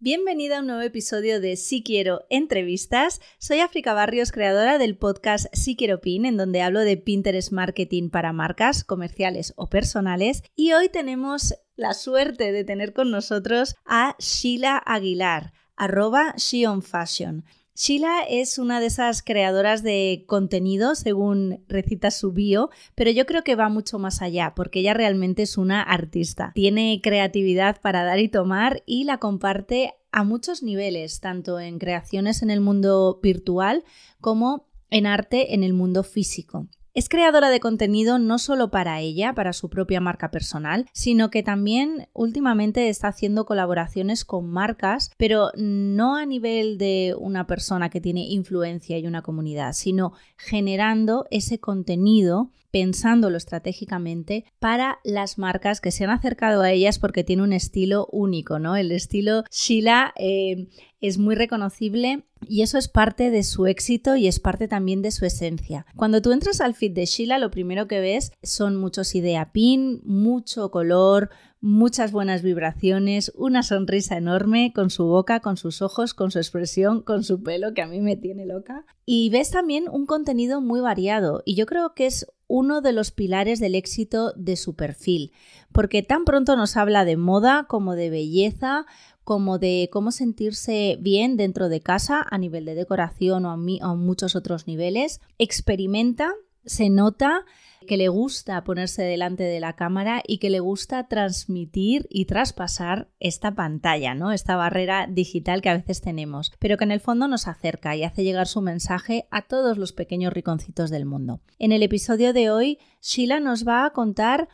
Bienvenida a un nuevo episodio de Si Quiero Entrevistas. Soy África Barrios, creadora del podcast Si Quiero Pin, en donde hablo de Pinterest Marketing para marcas comerciales o personales. Y hoy tenemos la suerte de tener con nosotros a Sheila Aguilar, arroba SheOnFashion. Sheila es una de esas creadoras de contenido, según recita su bio, pero yo creo que va mucho más allá, porque ella realmente es una artista. Tiene creatividad para dar y tomar y la comparte a muchos niveles, tanto en creaciones en el mundo virtual como en arte en el mundo físico. Es creadora de contenido no solo para ella, para su propia marca personal, sino que también últimamente está haciendo colaboraciones con marcas, pero no a nivel de una persona que tiene influencia y una comunidad, sino generando ese contenido pensándolo estratégicamente para las marcas que se han acercado a ellas porque tiene un estilo único, ¿no? El estilo Sheila eh, es muy reconocible y eso es parte de su éxito y es parte también de su esencia. Cuando tú entras al feed de Sheila, lo primero que ves son muchos idea pin, mucho color, muchas buenas vibraciones, una sonrisa enorme con su boca, con sus ojos, con su expresión, con su pelo, que a mí me tiene loca. Y ves también un contenido muy variado y yo creo que es uno de los pilares del éxito de su perfil, porque tan pronto nos habla de moda como de belleza, como de cómo sentirse bien dentro de casa a nivel de decoración o a, muchos otros niveles, experimenta, se nota que le gusta ponerse delante de la cámara y que le gusta transmitir y traspasar esta pantalla, ¿no? Esta barrera digital que a veces tenemos, pero que en el fondo nos acerca y hace llegar su mensaje a todos los pequeños riconcitos del mundo. En el episodio de hoy, Sheila nos va a contar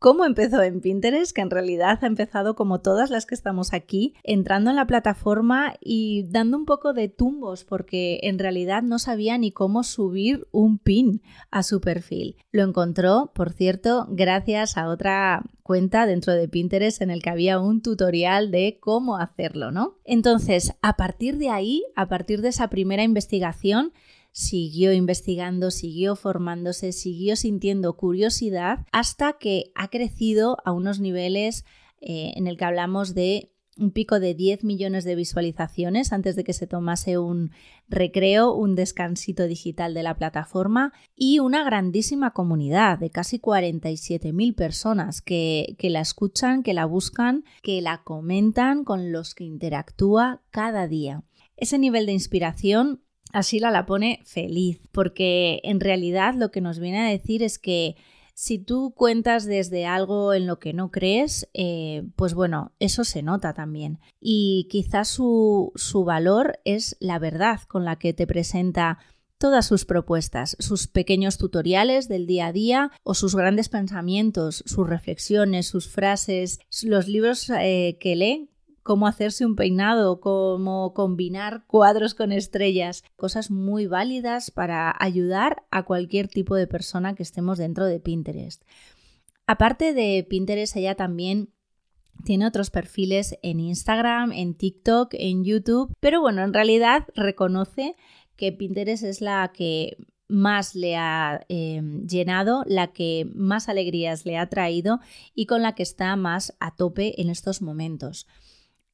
cómo empezó en Pinterest, que en realidad ha empezado como todas las que estamos aquí, entrando en la plataforma y dando un poco de tumbos porque en realidad no sabía ni cómo subir un pin a su perfil. Lo encontró, por cierto, gracias a otra cuenta dentro de Pinterest en el que había un tutorial de cómo hacerlo, ¿no? Entonces, a partir de ahí, a partir de esa primera investigación, siguió investigando, siguió formándose, siguió sintiendo curiosidad hasta que ha crecido a unos niveles eh, en el que hablamos de un pico de 10 millones de visualizaciones antes de que se tomase un recreo, un descansito digital de la plataforma y una grandísima comunidad de casi 47.000 personas que, que la escuchan, que la buscan, que la comentan, con los que interactúa cada día. Ese nivel de inspiración Así la pone feliz, porque en realidad lo que nos viene a decir es que si tú cuentas desde algo en lo que no crees, eh, pues bueno, eso se nota también. Y quizás su, su valor es la verdad con la que te presenta todas sus propuestas, sus pequeños tutoriales del día a día o sus grandes pensamientos, sus reflexiones, sus frases, los libros eh, que lee, cómo hacerse un peinado, cómo combinar cuadros con estrellas, cosas muy válidas para ayudar a cualquier tipo de persona que estemos dentro de Pinterest. Aparte de Pinterest, ella también tiene otros perfiles en Instagram, en TikTok, en YouTube, pero bueno, en realidad reconoce que Pinterest es la que más le ha em, llenado, la que más alegrías le ha traído y con la que está más a tope en estos momentos.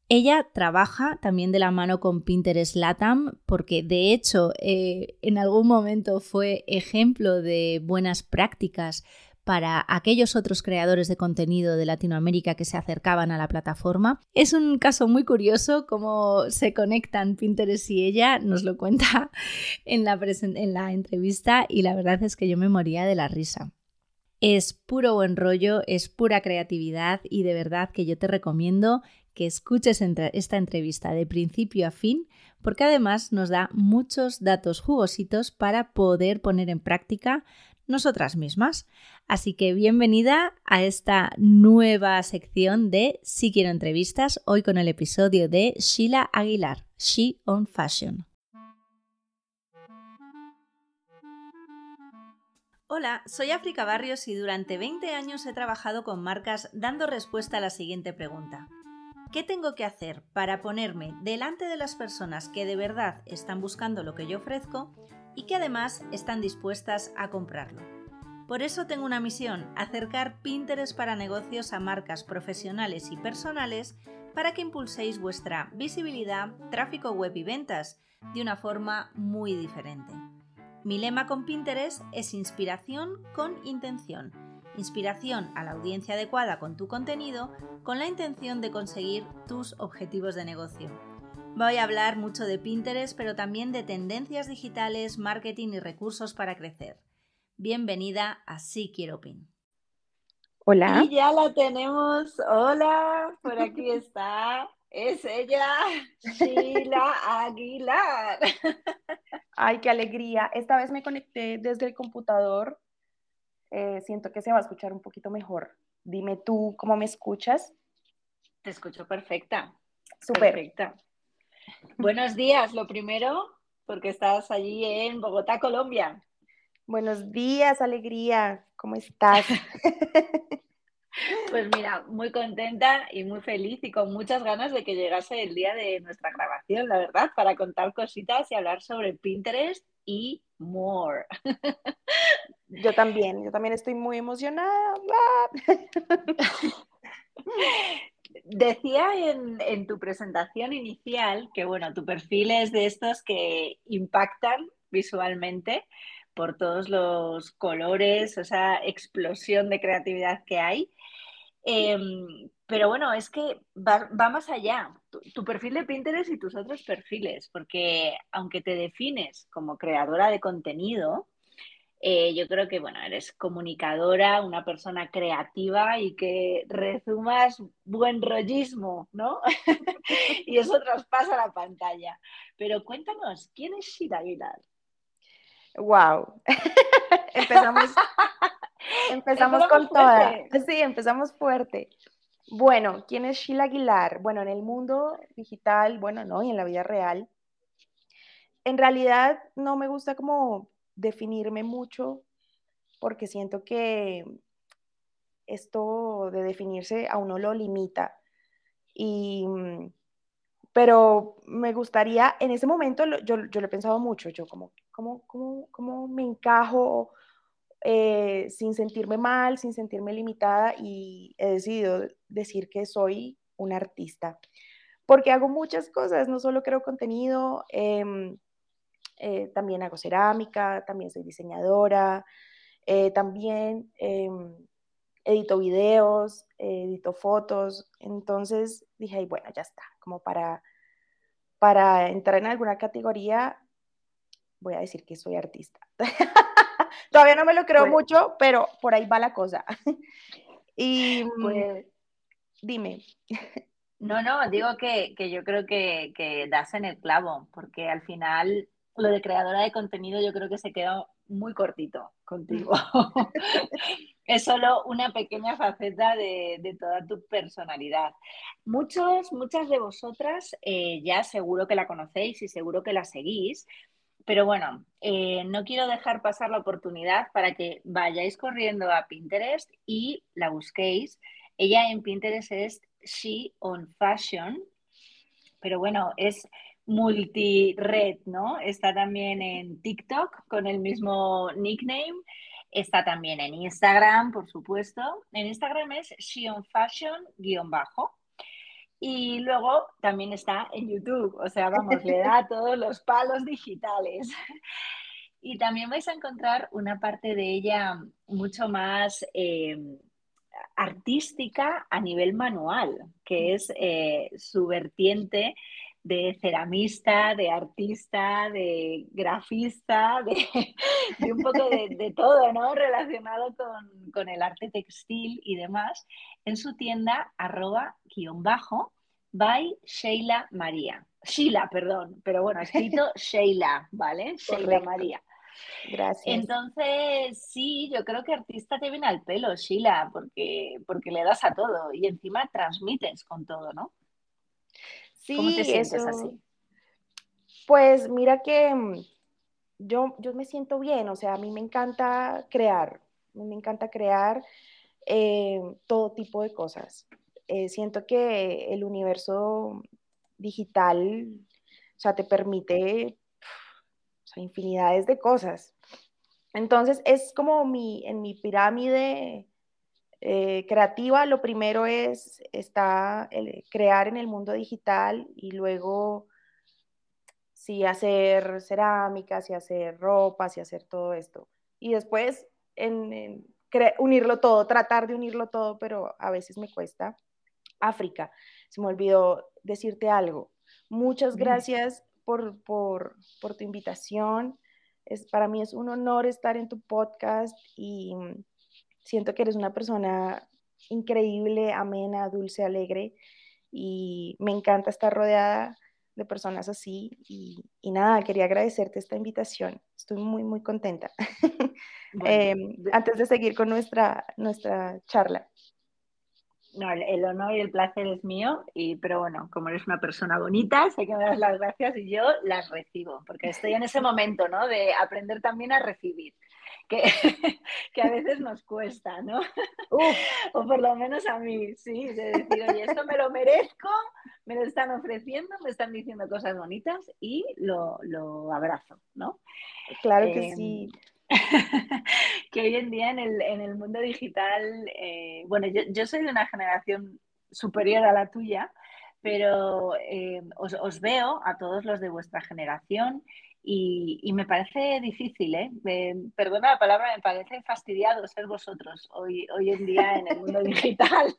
Ella trabaja también de la mano con Pinterest Latam porque de hecho eh, en algún momento fue ejemplo de buenas prácticas para aquellos otros creadores de contenido de Latinoamérica que se acercaban a la plataforma. Es un caso muy curioso cómo se conectan Pinterest y ella, nos lo cuenta en la, en la entrevista y la verdad es que yo me moría de la risa. Es puro buen rollo, es pura creatividad y de verdad que yo te recomiendo que escuches esta entrevista de principio a fin, porque además nos da muchos datos jugositos para poder poner en práctica nosotras mismas. Así que bienvenida a esta nueva sección de Si quiero entrevistas, hoy con el episodio de Sheila Aguilar, She on Fashion. Hola, soy África Barrios y durante 20 años he trabajado con marcas dando respuesta a la siguiente pregunta. ¿Qué tengo que hacer para ponerme delante de las personas que de verdad están buscando lo que yo ofrezco y que además están dispuestas a comprarlo? Por eso tengo una misión, acercar Pinterest para negocios a marcas profesionales y personales para que impulséis vuestra visibilidad, tráfico web y ventas de una forma muy diferente. Mi lema con Pinterest es inspiración con intención. Inspiración a la audiencia adecuada con tu contenido con la intención de conseguir tus objetivos de negocio. Voy a hablar mucho de Pinterest, pero también de tendencias digitales, marketing y recursos para crecer. Bienvenida a Sí Quiero Pin. Hola. Y ya la tenemos. Hola, por aquí está. Es ella, Sheila Aguilar. Ay, qué alegría. Esta vez me conecté desde el computador. Eh, siento que se va a escuchar un poquito mejor. Dime tú cómo me escuchas. Te escucho perfecta. Súper. Perfecta. Buenos días, lo primero, porque estás allí en Bogotá, Colombia. Buenos días, alegría. ¿Cómo estás? Pues mira, muy contenta y muy feliz y con muchas ganas de que llegase el día de nuestra grabación, la verdad, para contar cositas y hablar sobre Pinterest y more. Yo también, yo también estoy muy emocionada. Decía en, en, tu presentación inicial que, bueno, tu perfil es de estos que impactan visualmente por todos los colores, esa explosión de creatividad que hay. Em, pero bueno, es que va, más allá, tu, perfil de Pinterest y tus otros perfiles, porque aunque te defines como creadora de contenido, eh, yo creo que, bueno, eres comunicadora, una persona creativa y que resumas buen rollismo, ¿no? y eso traspasa la pantalla. Pero cuéntanos, ¿quién es Shira Aguilar? Wow. empezamos empezamos con toda. Sí, empezamos fuerte. Bueno, ¿quién es Sheila Aguilar? Bueno, en el mundo digital, bueno, no, y en la vida real. En realidad no me gusta como definirme mucho porque siento que esto de definirse a uno lo limita. Y, pero me gustaría, en ese momento yo, yo lo he pensado mucho, yo como, ¿cómo, cómo, cómo me encajo eh, sin sentirme mal, sin sentirme limitada y he decidido decir que soy un artista. Porque hago muchas cosas, no solo creo contenido, em, eh, también hago cerámica, también soy diseñadora, eh, también em, edito videos, edito fotos. Entonces dije, bueno, ya está, como para, para entrar en alguna categoría, voy a decir que soy artista. Todavía no me lo creo pues mucho, pero por ahí va la cosa. y mm, pues, dime. No, no, digo que, yo creo que, que, das en el clavo, porque al final lo de creadora de contenido yo creo que se quedó muy cortito contigo. es solo una pequeña faceta de, toda tu personalidad. Muchos, muchas de vosotras eh, ya seguro que la conocéis y seguro que la seguís, pero bueno, eh, no quiero dejar pasar la oportunidad para que vayáis corriendo a Pinterest y la busquéis. Ella en Pinterest es She on Fashion, pero bueno, es multi-red, ¿no? Está también en TikTok con el mismo nickname. Está también en Instagram, por supuesto. En Instagram es She on Fashion-bajo. Y luego también está en YouTube, o sea, vamos, le da todos los palos digitales. Y también vais a encontrar una parte de ella mucho más em, artística a nivel manual, que es eh, su vertiente de ceramista, de artista, de grafista, de, un poco de, todo, ¿no? Relacionado con, con, el arte textil y demás, en su tienda arroba guion bajo by Sheila María. Sheila, perdón, pero bueno, escrito Sheila, ¿vale? Sheila María. Gracias. Entonces, sí, yo creo que artista te viene al pelo, Sheila, porque, porque le das a todo y encima transmites con todo, ¿no? Sí, ¿Cómo te sientes así? Pues mira que mm, yo, yo me siento bien, o sea, a mí me encanta crear, a mí me encanta crear eh, todo tipo de cosas. Eh, siento que el universo digital, o sea, te permite infinidades de cosas. Entonces es como mi, en mi pirámide eh, creativa, lo primero es está el, crear en el mundo digital y luego sí hacer cerámicas y hacer ropas y hacer todo esto. Y después en, unirlo todo, tratar de unirlo todo, pero a veces me cuesta. África, se me olvidó decirte algo. Muchas gracias por, por, por tu invitación. Es, para mí es un honor estar en tu podcast y siento que eres una persona increíble, amena, dulce, alegre y me encanta estar rodeada de personas así y, nada, quería agradecerte esta invitación. Estoy muy, muy contenta. Em, antes de seguir con nuestra, nuestra charla. No, el, honor y el placer es mío, y, pero bueno, como eres una persona bonita, sé que me das las gracias y yo las recibo, porque estoy en ese momento, ¿no? De aprender también a recibir. Que, que, a veces nos cuesta, ¿no? o por lo menos a mí, sí, de decir, oye, esto me lo merezco, me lo están ofreciendo, me están diciendo cosas bonitas y lo, lo abrazo, ¿no? Claro que em, sí. que hoy en día en el, en el mundo digital, eh, bueno, yo, yo, soy de una generación superior a la tuya, pero eh, os, os, veo a todos los de vuestra generación y, y me parece difícil, ¿eh? perdona la palabra, me parece fastidiado ser vosotros hoy, hoy en día en el mundo digital,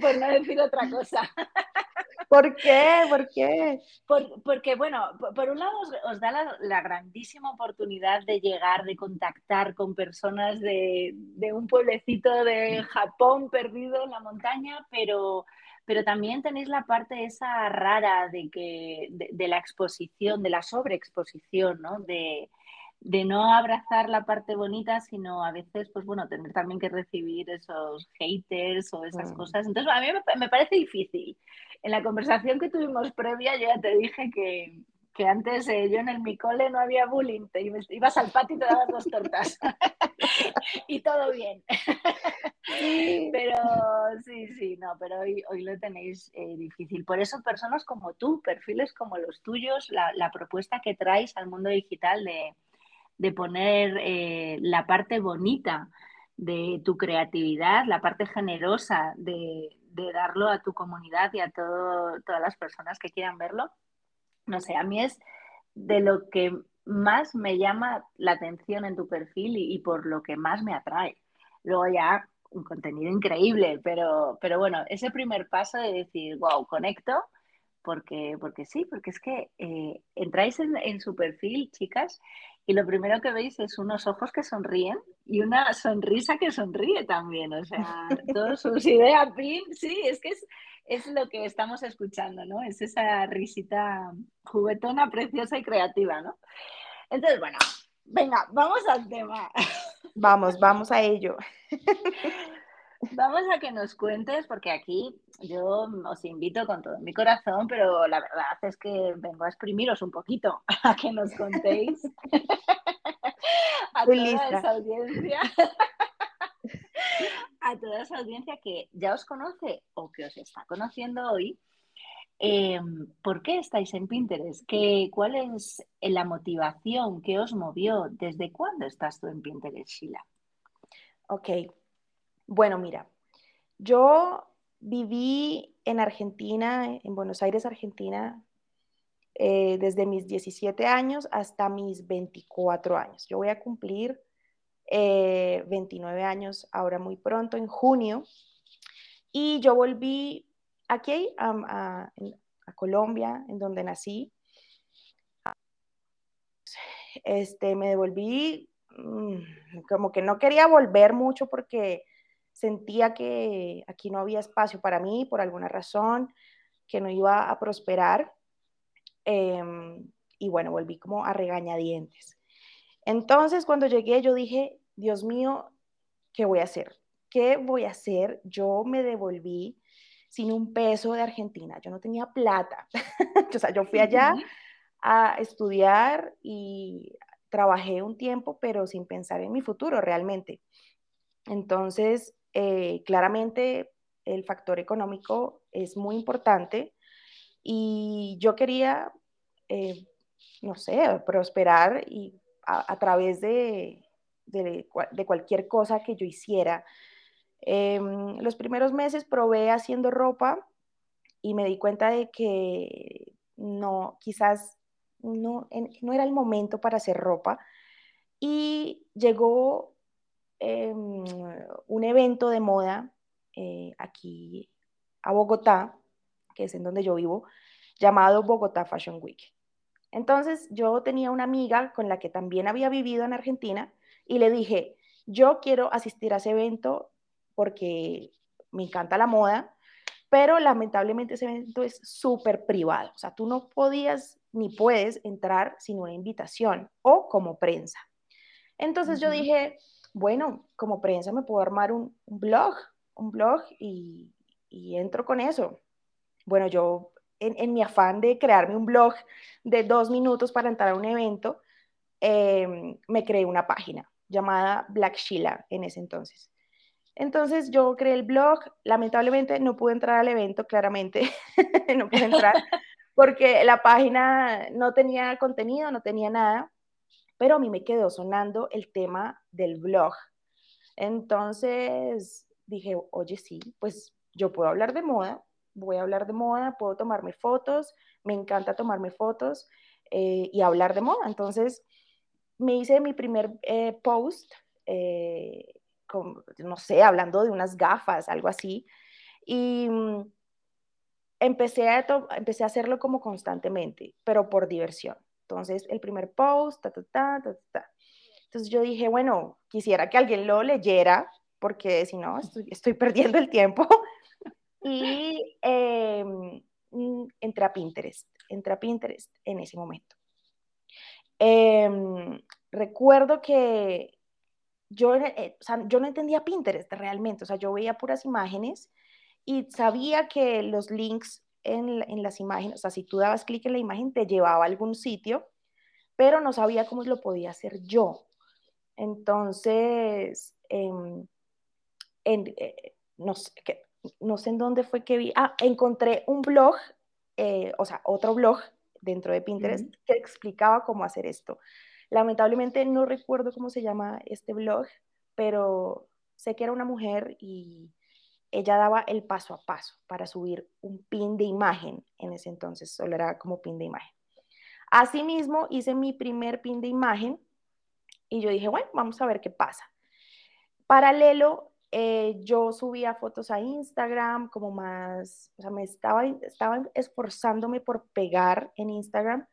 por no decir otra cosa. ¿Por qué? ¿Por qué? porque, bueno, por, un lado os, da la, grandísima oportunidad de llegar, de contactar con personas de, un pueblecito de Japón perdido en la montaña, pero, pero también tenéis la parte esa rara de, que, de, la exposición, de la sobreexposición, ¿no? De, de no abrazar la parte bonita, sino a veces, pues bueno, tener también que recibir esos haters o esas mm. cosas. Entonces, a mí me, parece difícil en la conversación que tuvimos previa, yo ya te dije que, que antes eh, yo en el mi cole no había bullying, te ibas al patio y te dabas dos tortas. y todo bien. pero sí, sí, no, pero hoy, hoy lo tenéis eh, difícil. Por eso personas como tú, perfiles como los tuyos, la, la propuesta que traes al mundo digital de, de poner eh, la parte bonita de tu creatividad, la parte generosa de, de darlo a tu comunidad y a todo, todas las personas que quieran verlo. No sé, a mí es de lo que más me llama la atención en tu perfil y, por lo que más me atrae. Luego ya un contenido increíble, pero, pero bueno, ese primer paso de decir, wow, conecto, porque, porque sí, porque es que eh, entráis en, en, su perfil, chicas, y lo primero que veis es unos ojos que sonríen y una sonrisa que sonríe también. O sea, todos sus ideas, pin, sí, es que es, es lo que estamos escuchando, ¿no? Es esa risita juguetona, preciosa y creativa, ¿no? Entonces, bueno, venga, vamos al tema. Vamos, vamos a ello. Vamos a que nos cuentes, porque aquí yo os invito con todo mi corazón, pero la verdad es que vengo a exprimiros un poquito, a que nos contéis a toda esa audiencia, a toda esa audiencia que ya os conoce o que os está conociendo hoy, em, ¿por qué estáis en Pinterest? ¿Qué, ¿Cuál es la motivación que os movió? ¿Desde cuándo estás tú en Pinterest, Sheila? Ok, bueno, mira, yo viví en Argentina, en Buenos Aires, Argentina, eh, desde mis 17 años hasta mis 24 años. Yo voy a cumplir 29 eh, años ahora muy pronto, en junio, y yo volví aquí a, Colombia, en donde nací. Este, me devolví, mm, como que no quería volver mucho porque sentía que aquí no había espacio para mí por alguna razón, que no iba a prosperar. Em, y bueno, volví como a regañadientes. Entonces, cuando llegué, yo dije, Dios mío, ¿qué voy a hacer? ¿Qué voy a hacer? Yo me devolví sin un peso de Argentina. Yo no tenía plata. o sea, yo fui allá a estudiar y trabajé un tiempo, pero sin pensar en mi futuro realmente. Entonces, eh, claramente el factor económico es muy importante y yo quería, eh, no sé, prosperar y a, través de, de, cualquier cosa que yo hiciera. Em, los primeros meses probé haciendo ropa y me di cuenta de que no, quizás no, no era el momento para hacer ropa. Y llegó em, un evento de moda eh, aquí a Bogotá, que es en donde yo vivo, llamado Bogotá Fashion Week. Entonces yo tenía una amiga con la que también había vivido en Argentina y le dije, yo quiero asistir a ese evento porque me encanta la moda, pero lamentablemente ese evento es súper privado. O sea, tú no podías ni puedes entrar sin una invitación o como prensa. Entonces yo dije, bueno, como prensa me puedo armar un, blog, un blog y, entro con eso. Bueno, yo en, mi afán de crearme un blog de dos minutos para entrar a un evento, em, me creé una página llamada Black Sheila en ese entonces. Entonces yo creé el blog, lamentablemente no pude entrar al evento, claramente, no pude entrar, porque la página no tenía contenido, no tenía nada, pero a mí me quedó sonando el tema del blog. Entonces dije, oye, sí, pues yo puedo hablar de moda, voy a hablar de moda, puedo tomarme fotos, me encanta tomarme fotos eh, y hablar de moda. Entonces me hice mi primer eh, post, eh, no sé, hablando de unas gafas, algo así, y mm, empecé a, empecé a hacerlo como constantemente, pero por diversión. Entonces, el primer post, ta, ta, ta, ta. Entonces yo dije, bueno, quisiera que alguien lo leyera, porque si no, estoy, perdiendo el tiempo. Y mm, entré a Pinterest, entré a Pinterest en ese momento. Em, recuerdo que yo, eh, o sea, yo no entendía Pinterest realmente, o sea, yo veía puras imágenes y sabía que los links en, en las imágenes, o sea, si tú dabas clic en la imagen te llevaba a algún sitio, pero no sabía cómo lo podía hacer yo. Entonces, em, eh, no, sé, no, sé, en dónde fue que vi, ah, encontré un blog, eh, o sea, otro blog dentro de Pinterest que explicaba cómo hacer esto. Lamentablemente no recuerdo cómo se llama este blog, pero sé que era una mujer y ella daba el paso a paso para subir un pin de imagen. En ese entonces solo era como pin de imagen. Asimismo, hice mi primer pin de imagen y yo dije, bueno, vamos a ver qué pasa. Paralelo, eh, yo subía fotos a Instagram como más, o sea, me estaba, estaba esforzándome por pegar en Instagram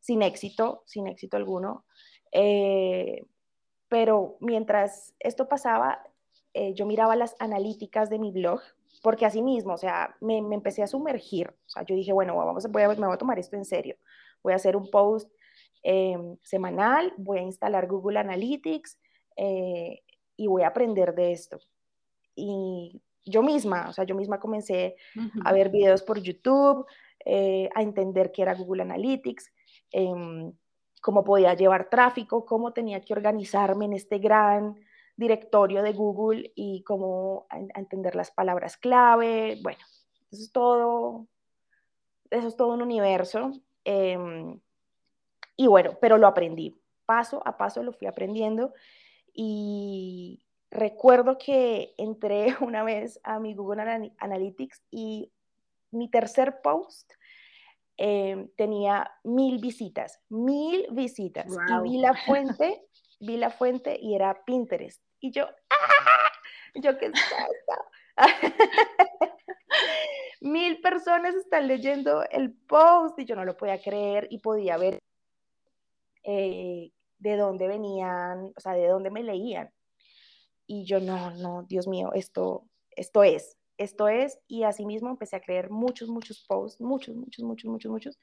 sin éxito, sin éxito alguno. Eh, pero mientras esto pasaba, eh, yo miraba las analíticas de mi blog, porque así mismo, o sea, me, empecé a sumergir. O sea, yo dije, bueno, vamos, me voy a tomar esto en serio. Voy a hacer un post em, semanal, voy a instalar Google Analytics y voy a aprender de esto. Y yo misma, o sea, yo misma comencé a ver videos por YouTube, eh, a entender qué era Google Analytics, em, cómo podía llevar tráfico, cómo tenía que organizarme en este gran directorio de Google y cómo entender las palabras clave. Bueno, eso es todo, eso es todo un universo. Em, y bueno, pero lo aprendí. Paso a paso lo fui aprendiendo y recuerdo que entré una vez a mi Google Analytics y mi tercer post em, tenía mil visitas, mil visitas. Y vi la fuente, vi la fuente y era Pinterest. Y yo, ¡ah! Yo, ¿qué Mil personas están leyendo el post y yo no lo podía creer y podía ver eh, de dónde venían, o sea, de dónde me leían. Y yo, no, no, Dios mío, esto, esto es, esto es. Y asimismo empecé a creer muchos, muchos posts, muchos, muchos, muchos, muchos, muchos.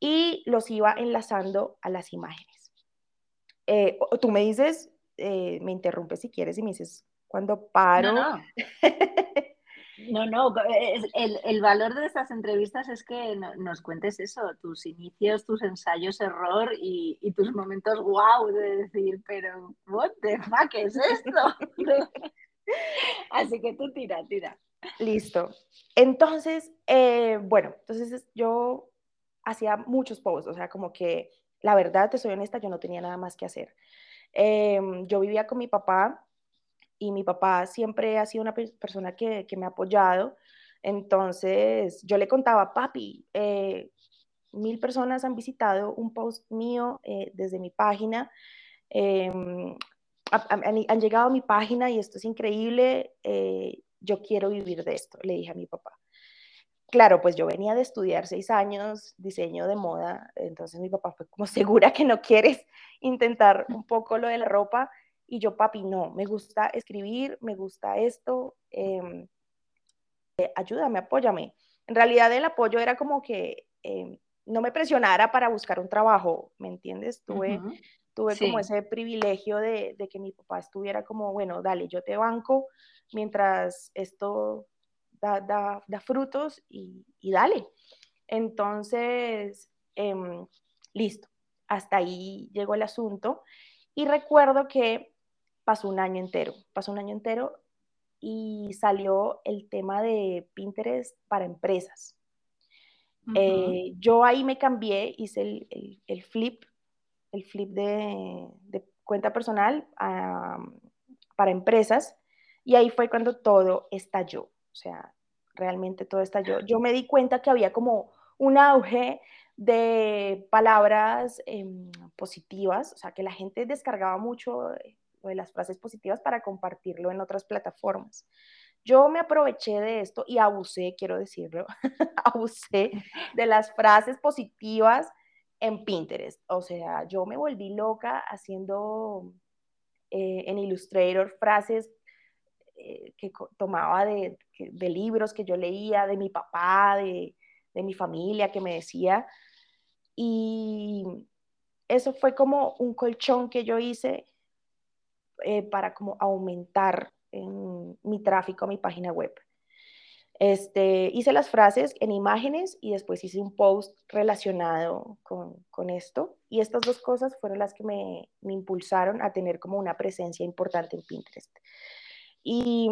Y los iba enlazando a las imágenes. Eh, tú me dices, eh, me interrumpes si quieres y me dices cuando paro. No, no. no, el, valor de estas entrevistas es que nos cuentes eso, tus inicios, tus ensayos error y, tus momentos wow de decir, pero what the fuck es esto? Así que tú tira, tira. Listo. Entonces, eh, bueno, entonces yo hacía muchos posts, o sea, como que la verdad, te soy honesta, yo no tenía nada más que hacer. Em, yo vivía con mi papá y mi papá siempre ha sido una persona que, que me ha apoyado. Entonces yo le contaba, papi, eh, mil personas han visitado un post mío eh, desde mi página. Em, han, llegado a mi página y esto es increíble. Eh, yo quiero vivir de esto, le dije a mi papá. Claro, pues yo venía de estudiar seis años diseño de moda, entonces mi papá fue como segura que no quieres intentar un poco lo de la ropa y yo, papi, no, me gusta escribir, me gusta esto, em, eh, ayúdame, apóyame. En realidad el apoyo era como que em, no me presionara para buscar un trabajo, ¿me entiendes? Tuve, tuve como ese privilegio de, de, que mi papá estuviera como, bueno, dale, yo te banco mientras esto da, frutos y, dale. Entonces, em, listo, hasta ahí llegó el asunto. Y recuerdo que pasó un año entero, pasó un año entero y salió el tema de Pinterest para empresas. Eh, yo ahí me cambié, hice el, flip, el flip de, cuenta personal para empresas y ahí fue cuando todo estalló. O sea, realmente todo estalló. Yo me di cuenta que había como un auge de palabras em, positivas, o sea, que la gente descargaba mucho de las frases positivas para compartirlo en otras plataformas. Yo me aproveché de esto y abusé, quiero decirlo, abusé de las frases positivas en Pinterest. O sea, yo me volví loca haciendo eh, en Illustrator frases eh, que tomaba de, libros que yo leía, de mi papá, de, mi familia que me decía. Y eso fue como un colchón que yo hice eh, para como aumentar en mi tráfico a mi página web. Este, hice las frases en imágenes y después hice un post relacionado con, con esto. Y estas dos cosas fueron las que me, me, impulsaron a tener como una presencia importante en Pinterest. Y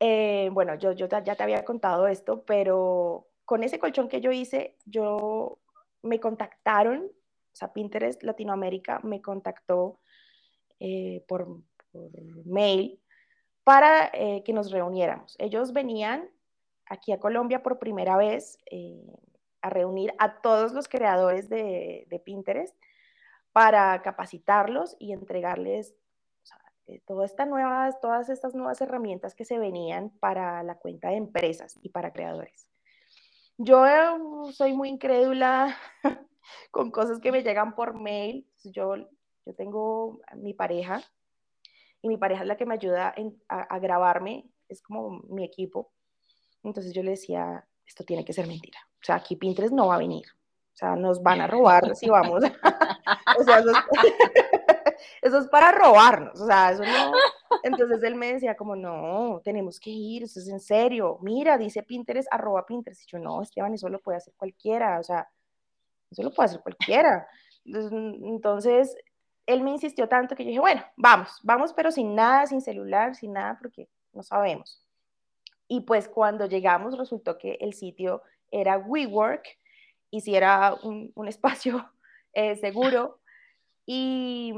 eh, bueno, yo, yo ya te había contado esto, pero con ese colchón que yo hice, yo me contactaron, o sea, Pinterest Latinoamérica me contactó eh, por, mail para eh, que nos reuniéramos. Ellos venían aquí a Colombia por primera vez a reunir a todos los creadores de, de Pinterest para capacitarlos y entregarles eh, todas, estas nuevas, todas estas nuevas herramientas que se venían para la cuenta de empresas y para creadores. Yo eh, soy muy incrédula con cosas que me llegan por mail. Yo, yo tengo mi pareja y mi pareja es la que me ayuda a, grabarme, es como mi equipo. Entonces yo le decía, esto tiene que ser mentira. O sea, aquí Pinterest no va a venir. O sea, nos van a robar si vamos. o sea, eso es para robarnos, o sea, eso no. Entonces él me decía como, no, tenemos que ir, eso es en serio. Mira, dice Pinterest, arroba Pinterest. Y yo, no, Esteban, eso lo puede hacer cualquiera, o sea, eso lo puede hacer cualquiera. Entonces, él me insistió tanto que yo dije, bueno, vamos, vamos, pero sin nada, sin celular, sin nada, porque no sabemos. Y pues cuando llegamos resultó que el sitio era WeWork y si era un, un espacio eh, seguro. Y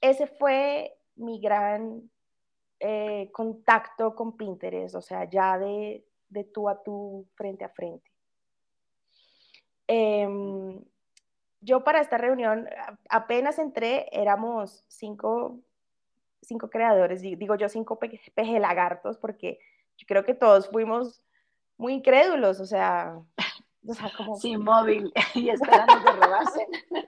ese fue mi gran eh, contacto con Pinterest, o sea, ya de, de tú a tú, frente a frente. Em, yo para esta reunión apenas entré, éramos cinco, cinco creadores, digo yo cinco peje lagartos, porque yo creo que todos fuimos muy incrédulos, o sea, o sea como... Sin móvil y esperando que robasen.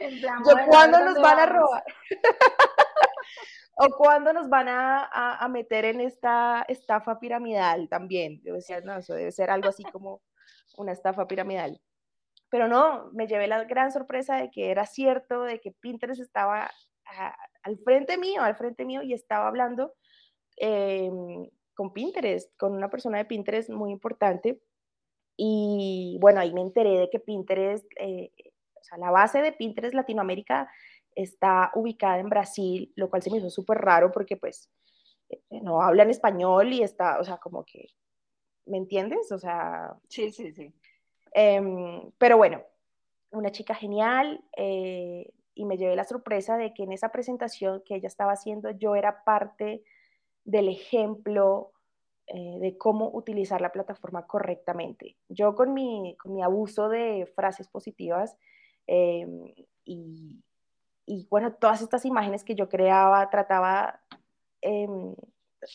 Yo, ¿cuándo nos van a robar? o cuándo nos van a, a, meter en esta estafa piramidal también. Yo decía, no, eso debe ser algo así como una estafa piramidal. Pero no, me llevé la gran sorpresa de que era cierto, de que Pinterest estaba al frente mío, al frente mío y estaba hablando em, con Pinterest, con una persona de Pinterest muy importante. Y bueno, ahí me enteré de que Pinterest eh, o sea, la base de Pinterest Latinoamérica está ubicada en Brasil, lo cual se me hizo súper raro porque pues eh, no hablan español y está, o sea, como que, ¿me entiendes? O sea... Sí, sí, sí. Em, pero bueno, una chica genial eh, y me llevé la sorpresa de que en esa presentación que ella estaba haciendo yo era parte del ejemplo eh, de cómo utilizar la plataforma correctamente. Yo con mi, con mi abuso de frases positivas em, y, y, bueno, todas estas imágenes que yo creaba, trataba, em,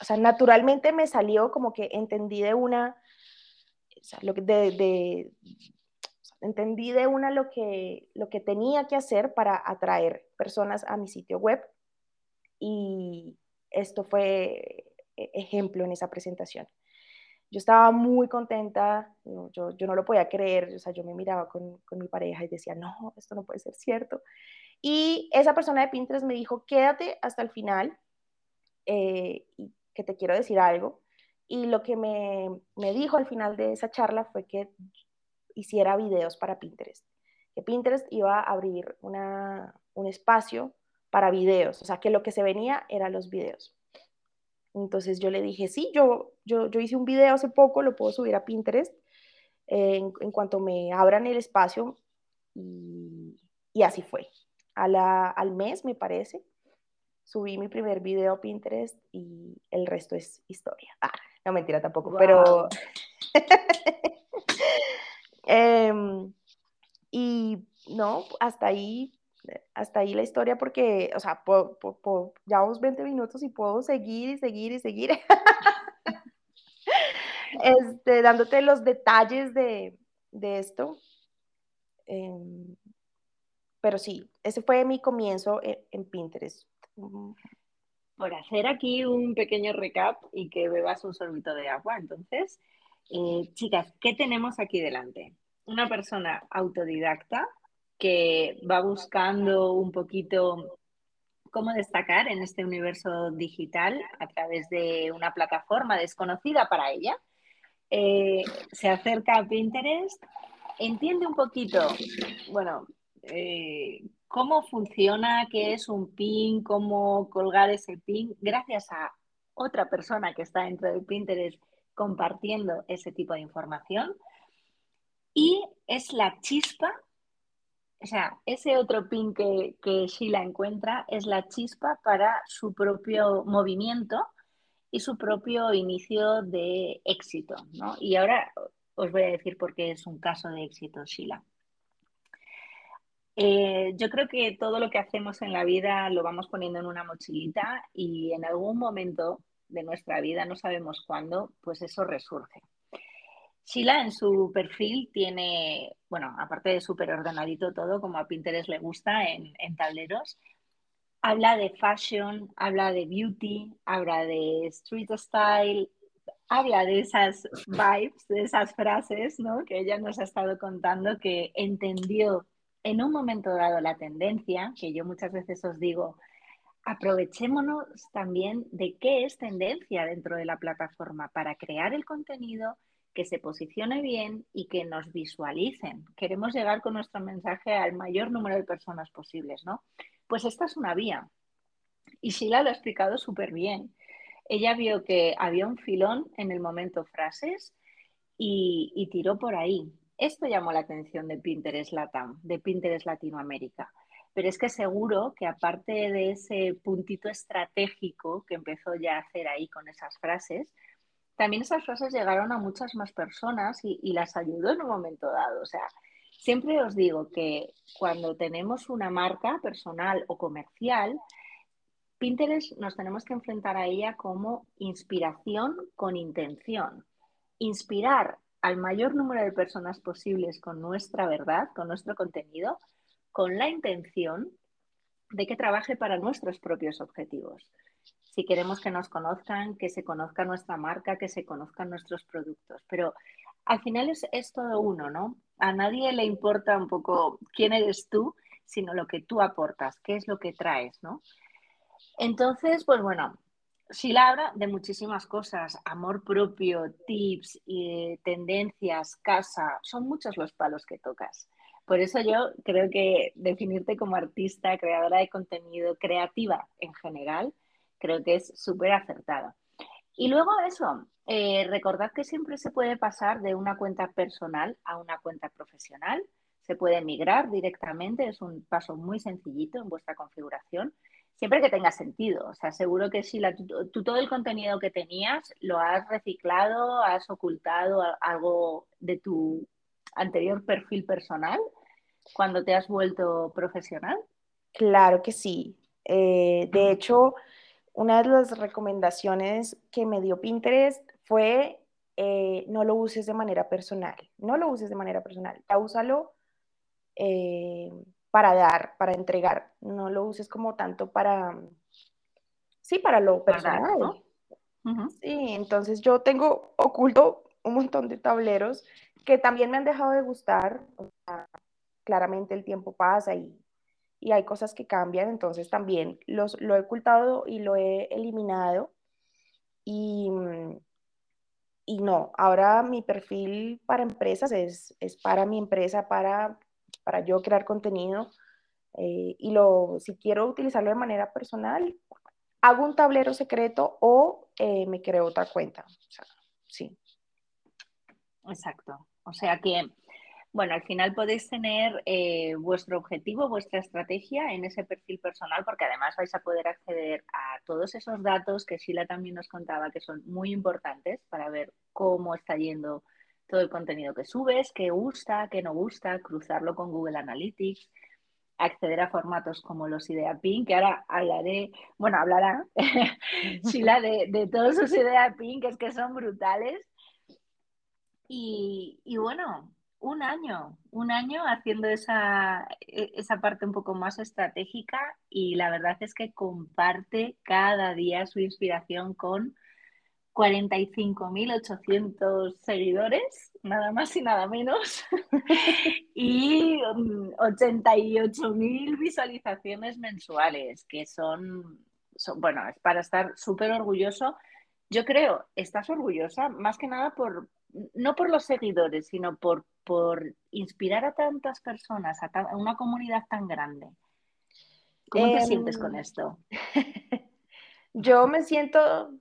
o sea, naturalmente me salió como que entendí de una, lo que de, entendí de una lo que, lo que tenía que hacer para atraer personas a mi sitio web y esto fue e-, ejemplo en esa presentación. Yo estaba muy contenta, yo, yo no lo podía creer, o sea, yo me miraba con, con, mi pareja y decía, no, esto no puede ser cierto. Y esa persona de Pinterest me dijo, quédate hasta el final, eh, que te quiero decir algo. Y lo que me, me dijo al final de esa charla fue que hiciera videos para Pinterest, que Pinterest iba a abrir una, un espacio para videos, o sea, que lo que se venía eran los videos. Entonces yo le dije, sí, yo, yo, yo hice un video hace poco, lo puedo subir a Pinterest eh, en, cuanto me abran el espacio y, y así fue. A la, al mes, me parece, subí mi primer video a Pinterest y el resto es historia. Ah, no mentira tampoco, pero... Em, y no, hasta ahí hasta ahí la historia porque, o sea, llevamos 20 minutos y puedo seguir y seguir y seguir. este, dándote los detalles de, de esto. Em, pero sí, ese fue mi comienzo en, Pinterest. Por hacer aquí un pequeño recap y que bebas un sorbito de agua, entonces, eh, chicas, ¿qué tenemos aquí delante? Una persona autodidacta que va buscando un poquito cómo destacar en este universo digital a través de una plataforma desconocida para ella. Eh, se acerca a Pinterest, entiende un poquito, bueno, eh, cómo funciona, qué es un pin, cómo colgar ese pin, gracias a otra persona que está dentro de Pinterest compartiendo ese tipo de información. Y es la chispa o sea, ese otro pin que, que Sheila encuentra es la chispa para su propio movimiento y su propio inicio de éxito, ¿no? Y ahora os voy a decir por qué es un caso de éxito, Sheila. Eh, yo creo que todo lo que hacemos en la vida lo vamos poniendo en una mochilita y en algún momento de nuestra vida, no sabemos cuándo, pues eso resurge. Sheila en su perfil tiene, bueno, aparte de súper ordenadito todo, como a Pinterest le gusta en, tableros, habla de fashion, habla de beauty, habla de street style, habla de esas vibes, de esas frases, ¿no? Que ella nos ha estado contando que entendió en un momento dado la tendencia, que yo muchas veces os digo, aprovechémonos también de qué es tendencia dentro de la plataforma para crear el contenido que se posicione bien y que nos visualicen. Queremos llegar con nuestro mensaje al mayor número de personas posibles, ¿no? Pues esta es una vía. Y Sheila lo ha explicado súper bien. Ella vio que había un filón en el momento frases y, y tiró por ahí. Esto llamó la atención de Pinterest Latam, de Pinterest Latinoamérica. Pero es que seguro que aparte de ese puntito estratégico que empezó ya a hacer ahí con esas frases, también esas frases llegaron a muchas más personas y, las ayudó en un momento dado. O sea, siempre os digo que cuando tenemos una marca personal o comercial, Pinterest nos tenemos que enfrentar a ella como inspiración con intención. Inspirar al mayor número de personas posibles con nuestra verdad, con nuestro contenido, con la intención de que trabaje para nuestros propios objetivos si queremos que nos conozcan, que se conozca nuestra marca, que se conozcan nuestros productos. Pero al final es, todo uno, ¿no? A nadie le importa un poco quién eres tú, sino lo que tú aportas, qué es lo que traes, ¿no? Entonces, pues bueno, la habla de muchísimas cosas, amor propio, tips, y tendencias, casa, son muchos los palos que tocas. Por eso yo creo que definirte como artista, creadora de contenido, creativa en general, creo que es súper acertada. Y luego eso, eh, recordad que siempre se puede pasar de una cuenta personal a una cuenta profesional. se puede migrar directamente, es un paso muy sencillito en vuestra configuración, siempre que tenga sentido. O sea, seguro que si la, tú, todo el contenido que tenías lo has reciclado, has ocultado algo de tu anterior perfil personal cuando te has vuelto profesional. Claro que sí. Eh, de hecho, una de las recomendaciones que me dio Pinterest fue eh, no lo uses de manera personal, no lo uses de manera personal, úsalo eh, para dar, para entregar, no lo uses como tanto para, sí, para lo personal. Sí, entonces yo tengo oculto un montón de tableros que también me han dejado de gustar, claramente el tiempo pasa y, y, hay cosas que cambian, entonces también los, lo he ocultado y lo he eliminado. Y, y no, ahora mi perfil para empresas es, es para mi empresa, para, para yo crear contenido. Eh, y lo, si quiero utilizarlo de manera personal, hago un tablero secreto o eh, me creo otra cuenta. Sí. Exacto. O sea que bueno, al final podéis tener eh, vuestro objetivo, vuestra estrategia en ese perfil personal, porque además vais a poder acceder a todos esos datos que Sheila también nos contaba que son muy importantes para ver cómo está yendo todo el contenido que subes, qué gusta, qué no gusta, cruzarlo con Google Analytics, acceder a formatos como los IdeaPin, que ahora hablaré, bueno, hablará Sheila de, de todos sus IdeaPin, que es que son brutales. Y, y bueno, un año, un año haciendo esa, e, esa parte un poco más estratégica y la verdad es que comparte cada día su inspiración con 45.800 seguidores, nada más y nada menos, y 88.000 mm, visualizaciones mensuales, que son, son, bueno, es para estar súper orgulloso. Yo creo, estás orgullosa más que nada por, no por los seguidores, sino por, por inspirar a tantas personas, a, una comunidad tan grande. ¿Cómo te sientes con em, esto? Yo me siento,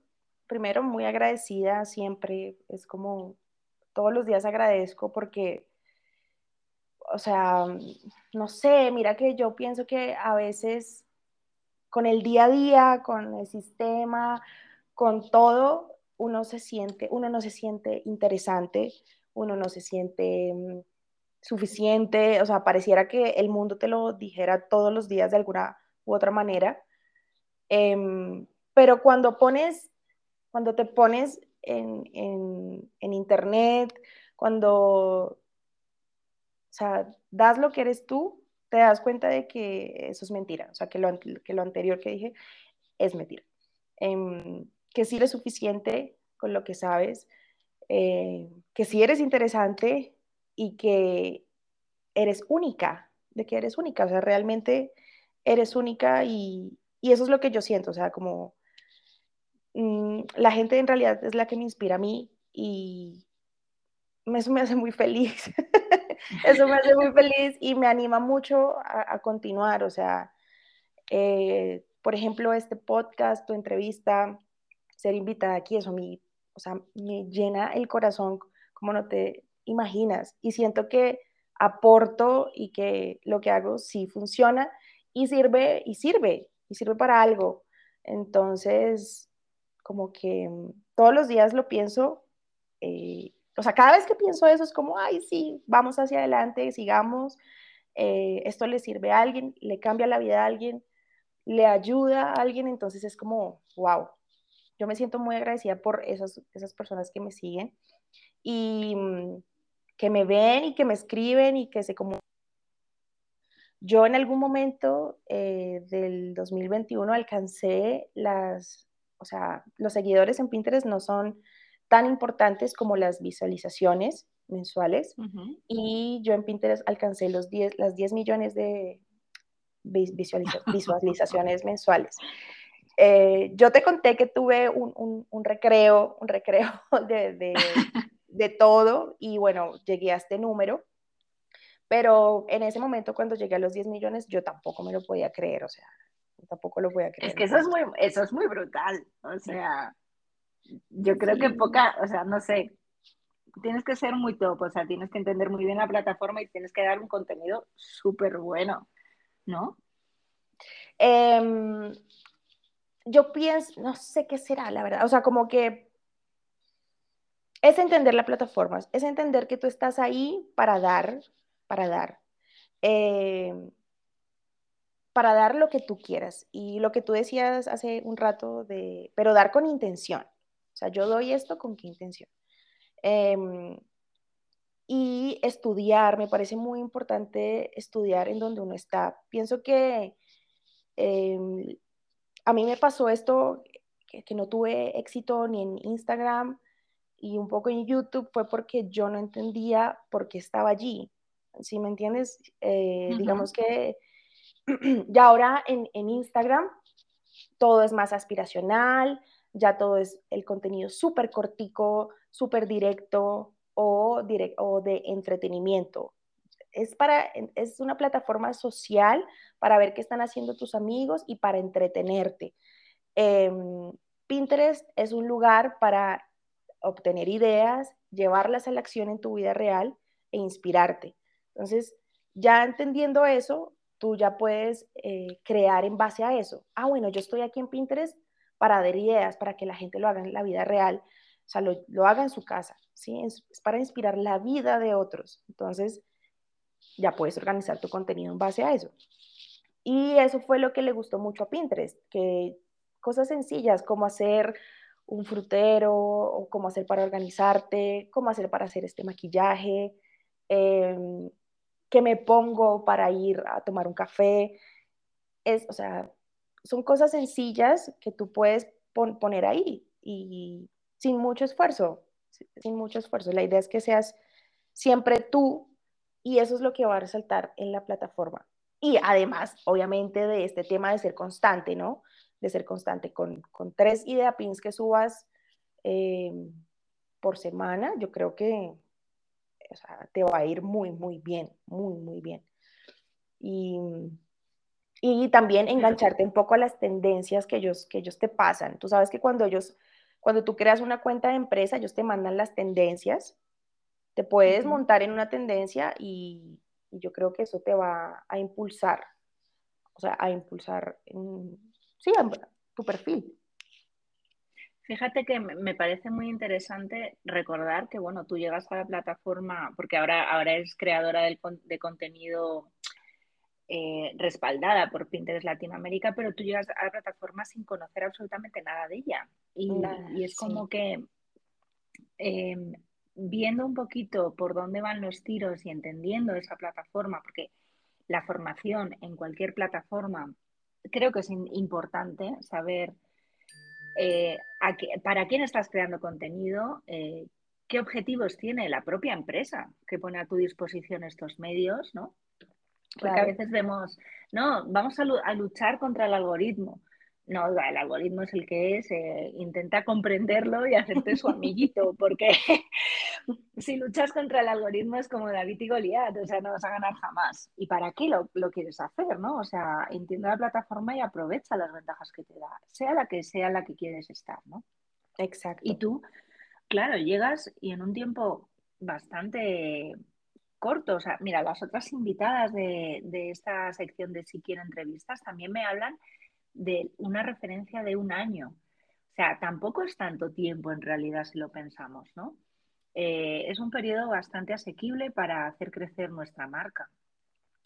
primero, muy agradecida siempre. Es como todos los días agradezco porque, o sea, no sé, mira que yo pienso que a veces con el día a día, con el sistema, con todo, uno se siente, uno no se siente interesante, uno no se siente mm, suficiente, o sea, pareciera que el mundo te lo dijera todos los días de alguna u otra manera. Em, pero cuando pones, cuando te pones en, internet, cuando, o sea, das lo que eres tú, te das cuenta de que eso es mentira, o sea, que lo, que lo anterior que dije es mentira. Em, que sí eres suficiente con lo que sabes, eh, que sí eres interesante y que eres única, de que eres única, o sea, realmente eres única y, eso es lo que yo siento, o sea, como mm, la gente en realidad es la que me inspira a mí y eso me hace muy feliz, eso me hace muy feliz y me anima mucho a, continuar, o sea, eh, por ejemplo, este podcast, tu entrevista, ser invitada aquí, eso mí, o sea, me llena el corazón como no te imaginas. Y siento que aporto y que lo que hago sí funciona y sirve, y sirve, y sirve para algo. Entonces, como que mm, todos los días lo pienso, eh, o sea, cada vez que pienso eso es como, ay, sí, vamos hacia adelante, sigamos, eh, esto le sirve a alguien, le cambia la vida a alguien, le ayuda a alguien, entonces es como, wow, yo me siento muy agradecida por esas, esas personas que me siguen y mm, que me ven y que me escriben y que se como Yo en algún momento eh, del 2021 alcancé las, o sea, los seguidores en Pinterest no son tan importantes como las visualizaciones mensuales y yo en Pinterest alcancé los 10, las 10 millones de visualizaciones mensuales. Eh, yo te conté que tuve un, recreo, un recreo de, todo y bueno, llegué a este número, pero en ese momento cuando llegué a los 10 millones yo tampoco me lo podía creer, o sea, tampoco lo podía creer. Es que eso es muy, eso es muy brutal, o sea, yo creo que poca, o sea, no sé, tienes que ser muy top, o sea, tienes que entender muy bien la plataforma y tienes que dar un contenido súper bueno, ¿no? Em, yo pienso, no sé qué será, la verdad, o sea, como que es entender la plataforma, es entender que tú estás ahí para dar, para dar. Em, para dar lo que tú quieras. Y lo que tú decías hace un rato de, pero dar con intención. O sea, yo doy esto con qué intención. Em, y estudiar, me parece muy importante estudiar en donde uno está. Pienso que em, a mí me pasó esto, que, que, no tuve éxito ni en Instagram y un poco en YouTube, fue porque yo no entendía por qué estaba allí. ¿Sí me entiendes? Eh, digamos que ya ahora en, en Instagram todo es más aspiracional, ya todo es el contenido súper cortico, súper directo o, o de entretenimiento. Es, para, es una plataforma social para ver qué están haciendo tus amigos y para entretenerte. Em, Pinterest es un lugar para obtener ideas, llevarlas a la acción en tu vida real e inspirarte. Entonces, ya entendiendo eso, tú ya puedes eh, crear en base a eso. Ah, bueno, yo estoy aquí en Pinterest para dar ideas, para que la gente lo haga en la vida real, o sea, lo, lo haga en su casa, ¿sí? Es, para inspirar la vida de otros. Entonces, ya puedes organizar tu contenido en base a eso. Y eso fue lo que le gustó mucho a Pinterest, que cosas sencillas como hacer un frutero o cómo hacer para organizarte, cómo hacer para hacer este maquillaje, eh, me pongo para ir a tomar un café. Es, o sea, son cosas sencillas que tú puedes poner ahí y sin mucho esfuerzo, sin mucho esfuerzo. La idea es que seas siempre tú y eso es lo que va a resaltar en la plataforma. Y además, obviamente, de este tema de ser constante, ¿no? De ser constante con, con tres idea pins que subas eh, por semana, yo creo que o sea, te va a ir muy, muy bien, muy, muy bien. Y, y también engancharte un poco a las tendencias que ellos, que ellos te pasan. Tú sabes que cuando ellos, cuando tú creas una cuenta de empresa, ellos te mandan las tendencias, te puedes montar en una tendencia y, y, yo creo que eso te va a impulsar, o sea, a impulsar, en, sí, tu perfil. Fíjate que me parece muy interesante recordar que, bueno, tú llegas a la plataforma, porque ahora, ahora eres creadora de contenido eh, respaldada por Pinterest Latinoamérica, pero tú llegas a la plataforma sin conocer absolutamente nada de ella. Y, es como que em, viendo un poquito por dónde van los tiros y entendiendo esa plataforma, porque la formación en cualquier plataforma creo que es importante saber eh, para quién estás creando contenido, eh, qué objetivos tiene la propia empresa que pone a tu disposición estos medios, ¿no? Porque a veces vemos, no, vamos a, luchar contra el algoritmo. No, el algoritmo es el que es, eh, intenta comprenderlo y hacerte su amiguito, porque si luchas contra el algoritmo es como David y Goliat, o sea, no vas a ganar jamás. ¿Y para qué lo, lo, quieres hacer, no? O sea, entiende la plataforma y aprovecha las ventajas que te da, sea la que sea la que quieres estar, ¿no? Exacto. Y tú, claro, llegas y en un tiempo bastante corto, o sea, mira, las otras invitadas de, de esta sección de Si Quiero Entrevistas también me hablan de una referencia de un año. O sea, tampoco es tanto tiempo en realidad si lo pensamos, ¿no? Eh, es un periodo bastante asequible para hacer crecer nuestra marca.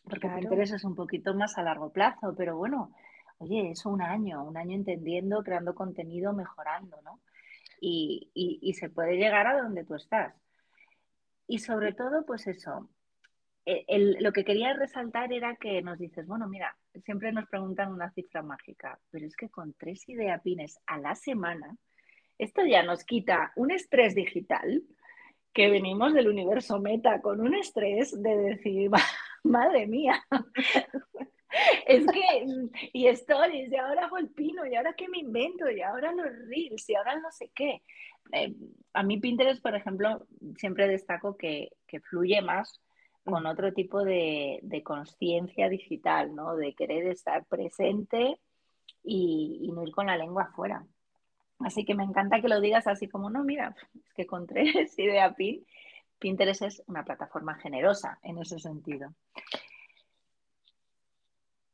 Porque claro. Pinterest es un poquito más a largo plazo, pero bueno, oye, es un año, un año entendiendo, creando contenido, mejorando, ¿no? Y, y, y se puede llegar a donde tú estás. Y sobre todo, pues eso, el, el, lo que quería resaltar era que nos dices, bueno, mira, siempre nos preguntan una cifra mágica, pero es que con tres ideapines a la semana, esto ya nos quita un estrés digital, que venimos del universo meta con un estrés de decir, madre mía, es que, y stories, y ahora hago el pino, y ahora qué me invento, y ahora los reels, y ahora no sé qué. Eh, a mí Pinterest, por ejemplo, siempre destaco que, que fluye más con otro tipo de, de conciencia digital, ¿no? De querer estar presente y, y, no ir con la lengua afuera. Así que me encanta que lo digas así como, no, mira, es que con tres idea pin, Pinterest es una plataforma generosa en ese sentido.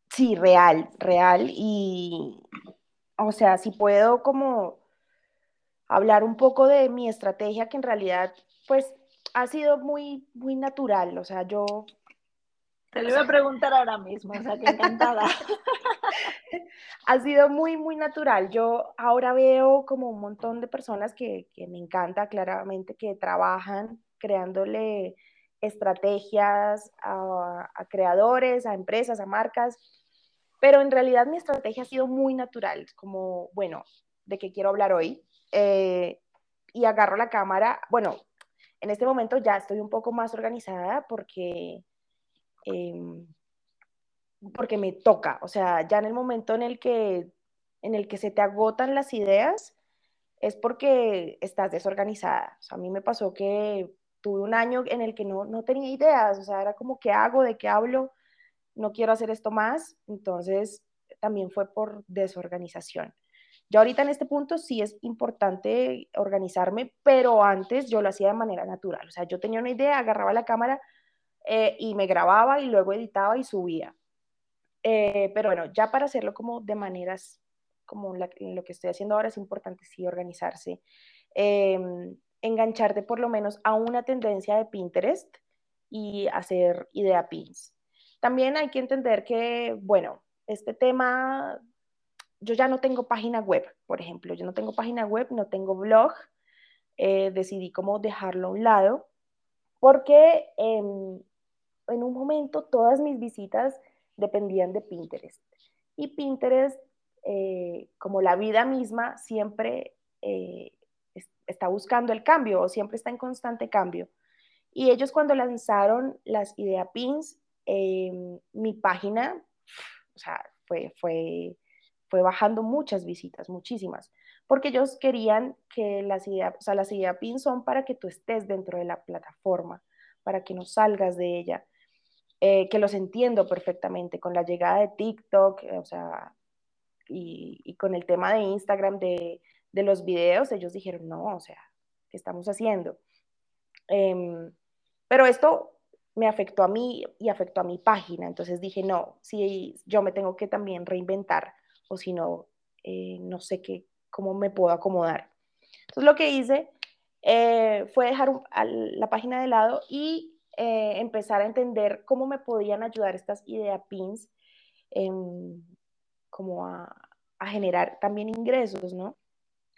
Sí, real, real. Y, o sea, si puedo como hablar un poco de mi estrategia, que en realidad, pues, ha sido muy, muy natural. O sea, yo... Te lo iba a preguntar ahora mismo, o sea, que encantada. ha sido muy, muy natural. Yo ahora veo como un montón de personas que, que me encanta claramente, que trabajan creándole estrategias a, creadores, a empresas, a marcas, pero en realidad mi estrategia ha sido muy natural, como, bueno, ¿de qué quiero hablar hoy? Eh, y agarro la cámara, bueno, en este momento ya estoy un poco más organizada porque, eh, porque me toca, o sea, ya en el momento en el que, en el que se te agotan las ideas, es porque estás desorganizada. O sea, a mí me pasó que tuve un año en el que no, no tenía ideas, o sea, era como, ¿qué hago? ¿De qué hablo? No quiero hacer esto más. Entonces, también fue por desorganización. Yo ahorita en este punto sí es importante organizarme, pero antes yo lo hacía de manera natural. O sea, yo tenía una idea, agarraba la cámara eh, y me grababa y luego editaba y subía. Eh, pero bueno, ya para hacerlo como de maneras como lo que estoy haciendo ahora es importante sí organizarse. Eh, engancharte por lo menos a una tendencia de Pinterest y hacer idea pins. También hay que entender que, bueno, este tema, yo ya no tengo página web, por ejemplo, yo no tengo página web, no tengo blog, eh, decidí cómo dejarlo a un lado, porque en, un momento todas mis visitas dependían de Pinterest. Y Pinterest, eh, como la vida misma, siempre eh, está buscando el cambio o siempre está en constante cambio. Y ellos cuando lanzaron las idea pins, em, mi página, o sea, fue, fue, fue bajando muchas visitas, muchísimas, porque ellos querían que las ideas, o sea, las idea pins son para que tú estés dentro de la plataforma, para que no salgas de ella, eh, que los entiendo perfectamente con la llegada de TikTok, o sea, y, y con el tema de Instagram, de de los videos, ellos dijeron, no, o sea, ¿qué estamos haciendo? Em, pero esto me afectó a mí y afectó a mi página, entonces dije, no, si yo me tengo que también reinventar, o si no, eh, no sé qué, cómo me puedo acomodar. Entonces lo que hice eh, fue dejar la página de lado y eh, empezar a entender cómo me podían ayudar estas idea pins em, como a, a, generar también ingresos, ¿no?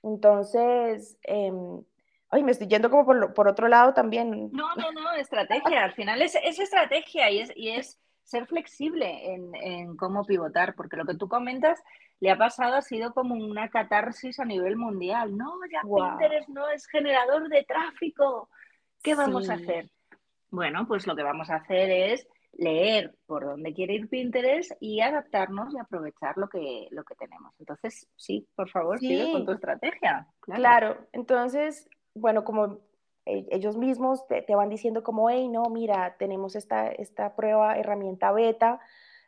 Entonces, em, ay, me estoy yendo como por, otro lado también. No, no, no, estrategia. Al final es, estrategia y es, y es ser flexible en, cómo pivotar, porque lo que tú comentas le ha pasado, ha sido como una catarsis a nivel mundial. No, ya Pinterest no es generador de tráfico. ¿Qué vamos a hacer? Bueno, pues lo que vamos a hacer es leer por dónde quiere ir Pinterest y adaptarnos y aprovechar lo que, lo que tenemos. Entonces, sí, por favor, sigue con tu estrategia. Claro. entonces, bueno, como e, ellos mismos te, van diciendo como, hey, no, mira, tenemos esta, esta prueba, herramienta beta,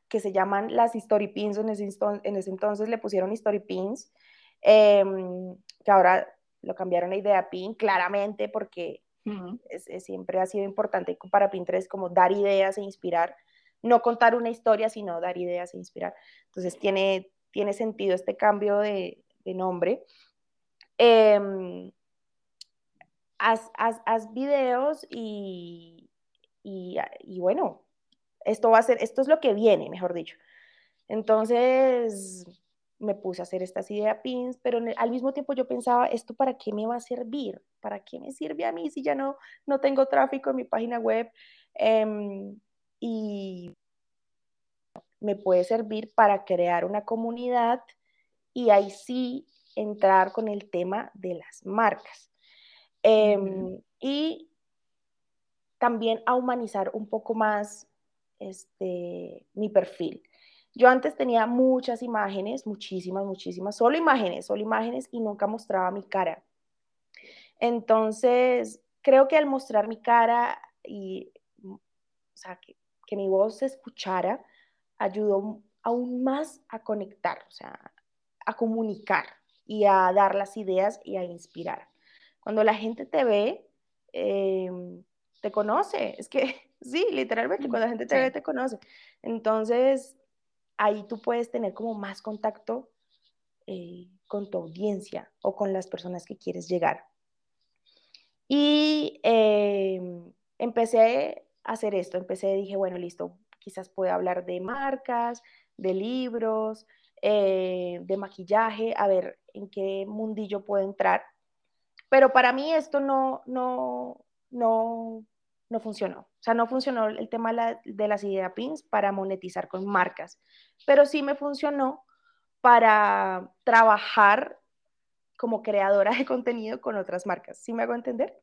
que se llaman las Story Pins, en ese, en ese entonces le pusieron Story Pins, em, que ahora lo cambiaron a Idea Pin, claramente porque siempre ha sido importante para Pinterest como dar ideas e inspirar, no contar una historia, sino dar ideas e inspirar. Entonces tiene, tiene sentido este cambio de, nombre. Em, haz, videos y, y, y, bueno, esto va a ser, esto es lo que viene, mejor dicho. Entonces, me puse a hacer estas idea pins, pero al mismo tiempo yo pensaba, ¿esto para qué me va a servir? ¿Para qué me sirve a mí si ya no, no tengo tráfico en mi página web? Em, y me puede servir para crear una comunidad y ahí sí entrar con el tema de las marcas. Em, y también a humanizar un poco más este, mi perfil. Yo antes tenía muchas imágenes, muchísimas, muchísimas, solo imágenes, solo imágenes y nunca mostraba mi cara. Entonces, creo que al mostrar mi cara y, o sea, que, que mi voz se escuchara, ayudó aún más a conectar, o sea, a comunicar. y a dar las ideas y a inspirar. Cuando la gente te ve, em, te conoce. Es que sí, literalmente, cuando la gente te ve, te conoce. Entonces, ahí tú puedes tener como más contacto eh, con tu audiencia o con las personas que quieres llegar. Y em, empecé a hacer esto, empecé, dije, bueno, listo, quizás puedo hablar de marcas, de libros, eh, de maquillaje, a ver en qué mundillo puedo entrar. Pero para mí esto no, no, no, no funcionó. O sea, no funcionó el tema de las ideas pins para monetizar con marcas, pero sí me funcionó para trabajar como creadora de contenido con otras marcas. ¿Sí me hago entender?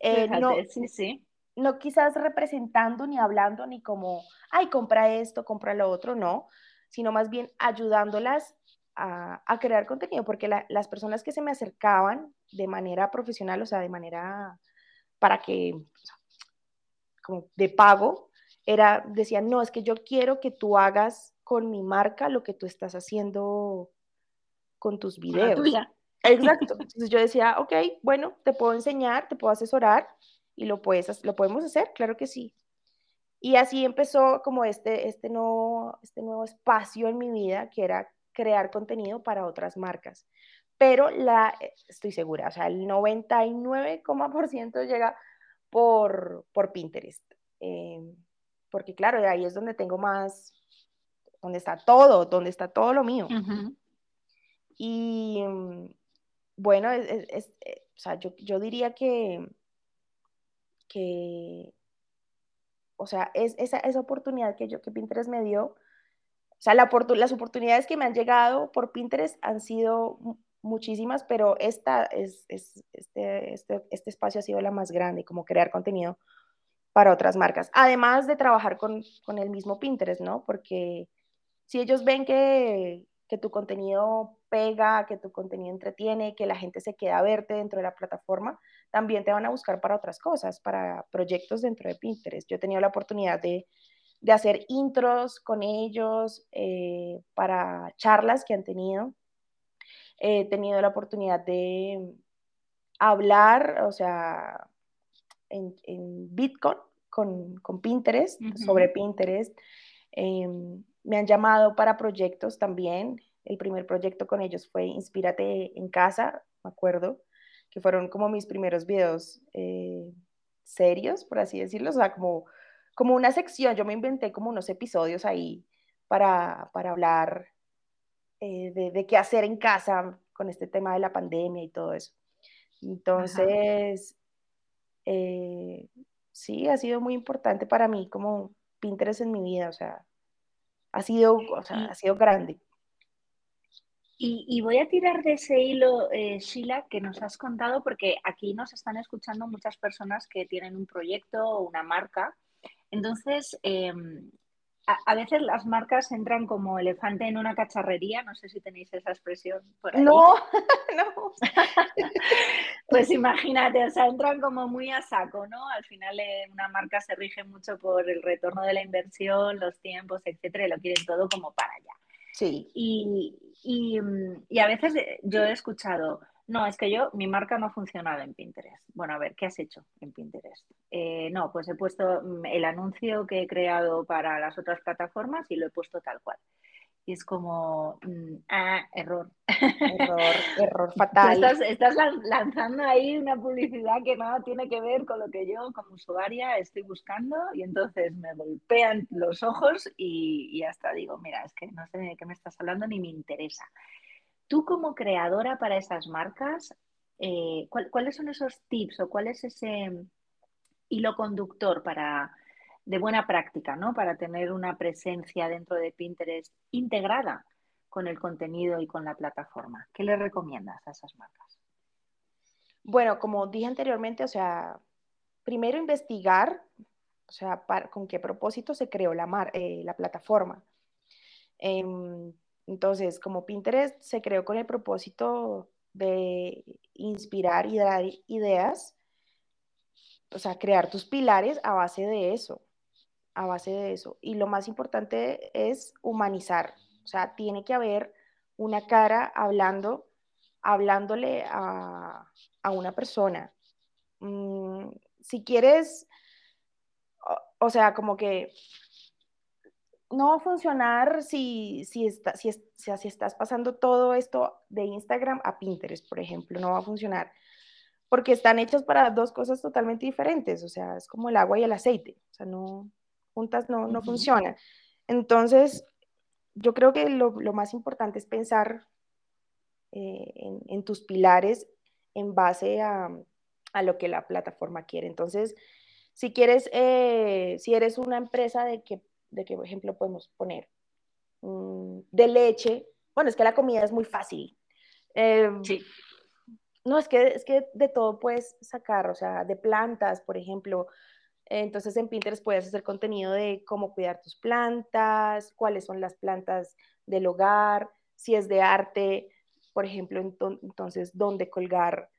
Eh, no, sí, sí. No quizás representando ni hablando ni como, ay, compra esto, compra lo otro, no, sino más bien ayudándolas a, crear contenido, porque las personas que se me acercaban de manera profesional, o sea, de manera para que, como de pago, era, decían, no, es que yo quiero que tú hagas con mi marca lo que tú estás haciendo con tus videos. Exacto. Entonces yo decía, ok, bueno, te puedo enseñar, te puedo asesorar y lo, puedes, lo podemos hacer, claro que sí. Y así empezó como este, este, nuevo, este nuevo espacio en mi vida, que era crear contenido para otras marcas. Pero la, estoy segura, o sea, el 99,% llega por, por Pinterest. Eh, porque claro, ahí es donde tengo más, donde está todo, donde está todo lo mío. Y mm, bueno, es, eh, o sea, yo, yo, diría que, que, o sea, es esa, esa oportunidad que, yo, que Pinterest me dio, o sea, la, las oportunidades que me han llegado por Pinterest han sido muchísimas, pero esta es, es este, este, este, espacio ha sido la más grande, como crear contenido para otras marcas, además de trabajar con, con el mismo Pinterest, ¿no? Porque si ellos ven que, que tu contenido pega, que tu contenido entretiene, que la gente se queda a verte dentro de la plataforma, también te van a buscar para otras cosas, para proyectos dentro de Pinterest. Yo he tenido la oportunidad de, de hacer intros con ellos eh, para charlas que han tenido. He tenido la oportunidad de hablar, o sea, en, en Bitcoin con, con Pinterest, sobre Pinterest. Em, me han llamado para proyectos también. El primer proyecto con ellos fue Inspírate en casa, me acuerdo, que fueron como mis primeros videos eh, serios, por así decirlo, o sea, como, como una sección, yo me inventé como unos episodios ahí para, para hablar eh, de, qué hacer en casa con este tema de la pandemia y todo eso. Entonces, eh, sí, ha sido muy importante para mí como Pinterest en mi vida, o sea, ha sido, o sea, ha sido grande. Y, voy a tirar de ese hilo, eh, Sheila, que nos has contado, porque aquí nos están escuchando muchas personas que tienen un proyecto o una marca. Entonces, em, a, veces las marcas entran como elefante en una cacharrería, no sé si tenéis esa expresión por ahí. No, no. pues imagínate, o sea, entran como muy a saco, ¿no? Al final eh, una marca se rige mucho por el retorno de la inversión, los tiempos, etcétera, y lo quieren todo como para allá. Sí. Y, y, y a veces eh, yo he escuchado, no, es que yo, mi marca no ha funcionado en Pinterest. Bueno, a ver, ¿qué has hecho en Pinterest? Eh, no, pues he puesto mm, el anuncio que he creado para las otras plataformas y lo he puesto tal cual. Y es como, mm, ah, error. Error, error fatal. Estás, lanzando ahí una publicidad que nada tiene que ver con lo que yo como usuaria estoy buscando y entonces me golpean los ojos y, y hasta digo, mira, es que no sé de qué me estás hablando ni me interesa. Tú como creadora para esas marcas, eh, ¿cuáles son esos tips o cuál es ese hilo conductor para, de buena práctica, ¿no? Para tener una presencia dentro de Pinterest integrada con el contenido y con la plataforma. ¿Qué le recomiendas a esas marcas? Bueno, como dije anteriormente, o sea, primero investigar, o sea, con qué propósito se creó la, eh, la plataforma. Em, entonces, como Pinterest se creó con el propósito de inspirar y dar ideas, o sea, crear tus pilares a base de eso, a base de eso. Y lo más importante es humanizar, o sea, tiene que haber una cara hablando hablándole a, una persona. Mm, si quieres, o, sea, como que no va a funcionar si, si, si, si, estás pasando todo esto de Instagram a Pinterest, por ejemplo, no va a funcionar porque están hechas para dos cosas totalmente diferentes, o sea, es como el agua y el aceite, o sea, no, juntas no, no funciona. Entonces, yo creo que lo, más importante es pensar eh, en, tus pilares en base a, lo que la plataforma quiere. Entonces, si quieres, eh, si eres una empresa de que, de que, por ejemplo, podemos poner mm, de leche, bueno, es que la comida es muy fácil. Em, sí. No, es que, es que de todo puedes sacar, o sea, de plantas, por ejemplo, entonces en Pinterest puedes hacer contenido de cómo cuidar tus plantas, cuáles son las plantas del hogar, si es de arte, por ejemplo, entonces dónde colgar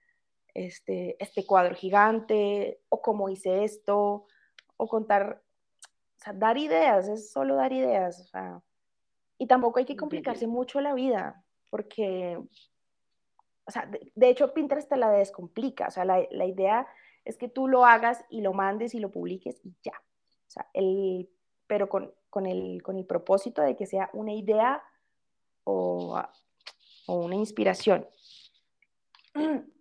este, este cuadro gigante o cómo hice esto, o contar, o sea, dar ideas, es solo dar ideas. O sea, y tampoco hay que complicarse mucho la vida, porque, o sea, de, hecho Pinterest te la descomplica, o sea, la, la idea es que tú lo hagas y lo mandes y lo publiques y ya. O sea, el, pero con, con, el, con el propósito de que sea una idea o, o una inspiración.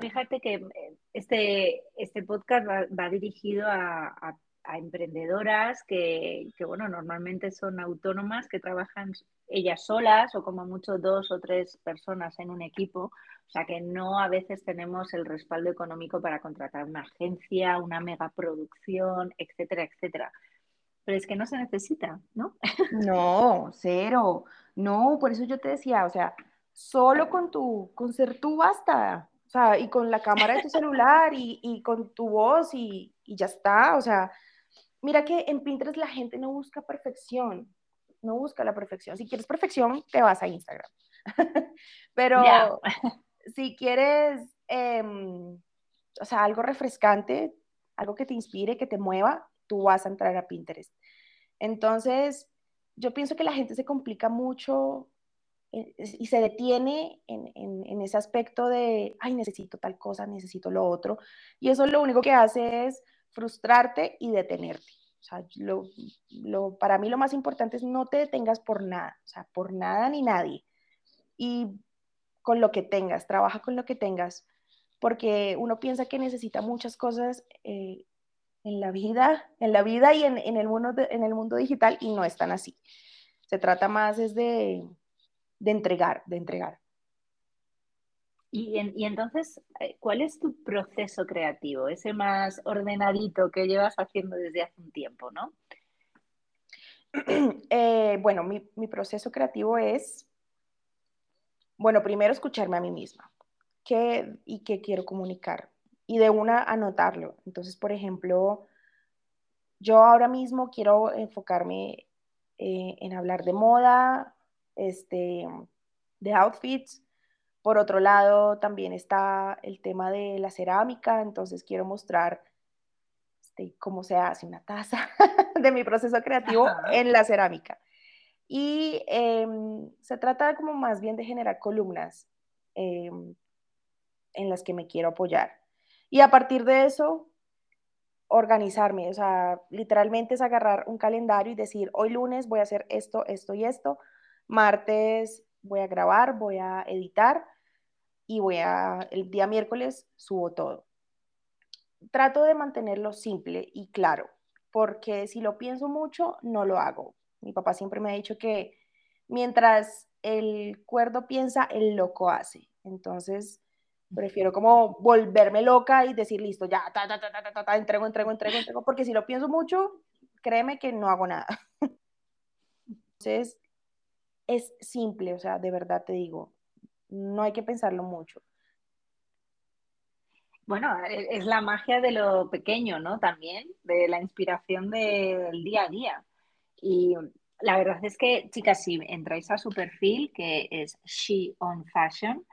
Fíjate que eh, este, este podcast va, dirigido a, a, a emprendedoras que, que, bueno, normalmente son autónomas, que trabajan ellas solas o como mucho dos o tres personas en un equipo. O sea que no a veces tenemos el respaldo económico para contratar una agencia, una megaproducción, etcétera, etcétera. Pero es que no se necesita, ¿no? No, cero. No, por eso yo te decía, o sea, solo con tu, con ser tú basta. O sea, y con la cámara de tu celular y, y con tu voz y, y ya está. O sea, mira que en Pinterest la gente no busca perfección no busca la perfección. Si quieres perfección, te vas a Instagram. Pero si quieres, em, o sea, algo refrescante, algo que te inspire, que te mueva, tú vas a entrar a Pinterest. Entonces, yo pienso que la gente se complica mucho eh, y se detiene en, en, ese aspecto de, ay, necesito tal cosa, necesito lo otro. Y eso lo único que hace es frustrarte y detenerte. O sea, lo, para mí lo más importante es no te detengas por nada, o sea, por nada ni nadie. Y con lo que tengas, trabaja con lo que tengas, porque uno piensa que necesita muchas cosas eh, en la vida, en la vida y en, el mundo en el mundo digital y no es tan así. Se trata más es de, de entregar, de entregar. Y, entonces, eh, ¿cuál es tu proceso creativo? Ese más ordenadito que llevas haciendo desde hace un tiempo, ¿no? Eh, bueno, mi, proceso creativo es, bueno, primero escucharme a mí misma qué y qué quiero comunicar y de una anotarlo. Entonces, por ejemplo, yo ahora mismo quiero enfocarme eh, en hablar de moda, este, de outfits, por otro lado, también está el tema de la cerámica, entonces quiero mostrar este, cómo se hace una taza de mi proceso creativo en la cerámica. Y em, se trata como más bien de generar columnas em, en las que me quiero apoyar. Y a partir de eso, organizarme, o sea, literalmente es agarrar un calendario y decir, hoy lunes voy a hacer esto, esto y esto, martes voy a grabar, voy a editar, y voy a, el día miércoles subo todo. Trato de mantenerlo simple y claro, porque si lo pienso mucho, no lo hago. Mi papá siempre me ha dicho que mientras el cuerdo piensa, el loco hace. Entonces, prefiero como volverme loca y decir, listo, ya, ta, ta, ta, ta, entrego, entrego, entrego, entrego, porque si lo pienso mucho, créeme que no hago nada. Entonces, es simple, o sea, de verdad te digo, no hay que pensarlo mucho. Bueno, e, es la magia de lo pequeño, ¿no? También, de la inspiración del día a día. Y la verdad es que, chicas, si entráis a su perfil, que es She on Fashion,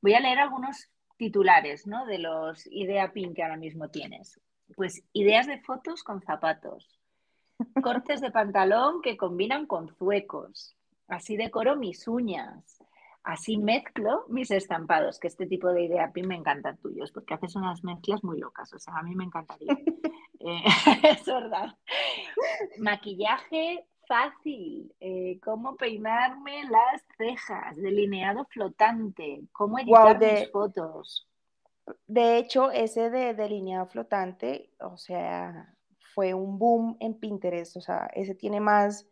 voy a leer algunos titulares, ¿no? De los idea pin que ahora mismo tienes. Pues ideas de fotos con zapatos, cortes de pantalón que combinan con zuecos, así decoro mis uñas, así mezclo mis estampados, que este tipo de idea pin me encantan tuyos, porque haces unas mezclas muy locas, o sea, a mí me encantaría. Eh, es verdad. Maquillaje fácil, eh, cómo peinarme las cejas, delineado flotante, cómo editar mis fotos. De hecho, ese de delineado flotante, o sea, fue un boom en Pinterest, o sea, ese tiene más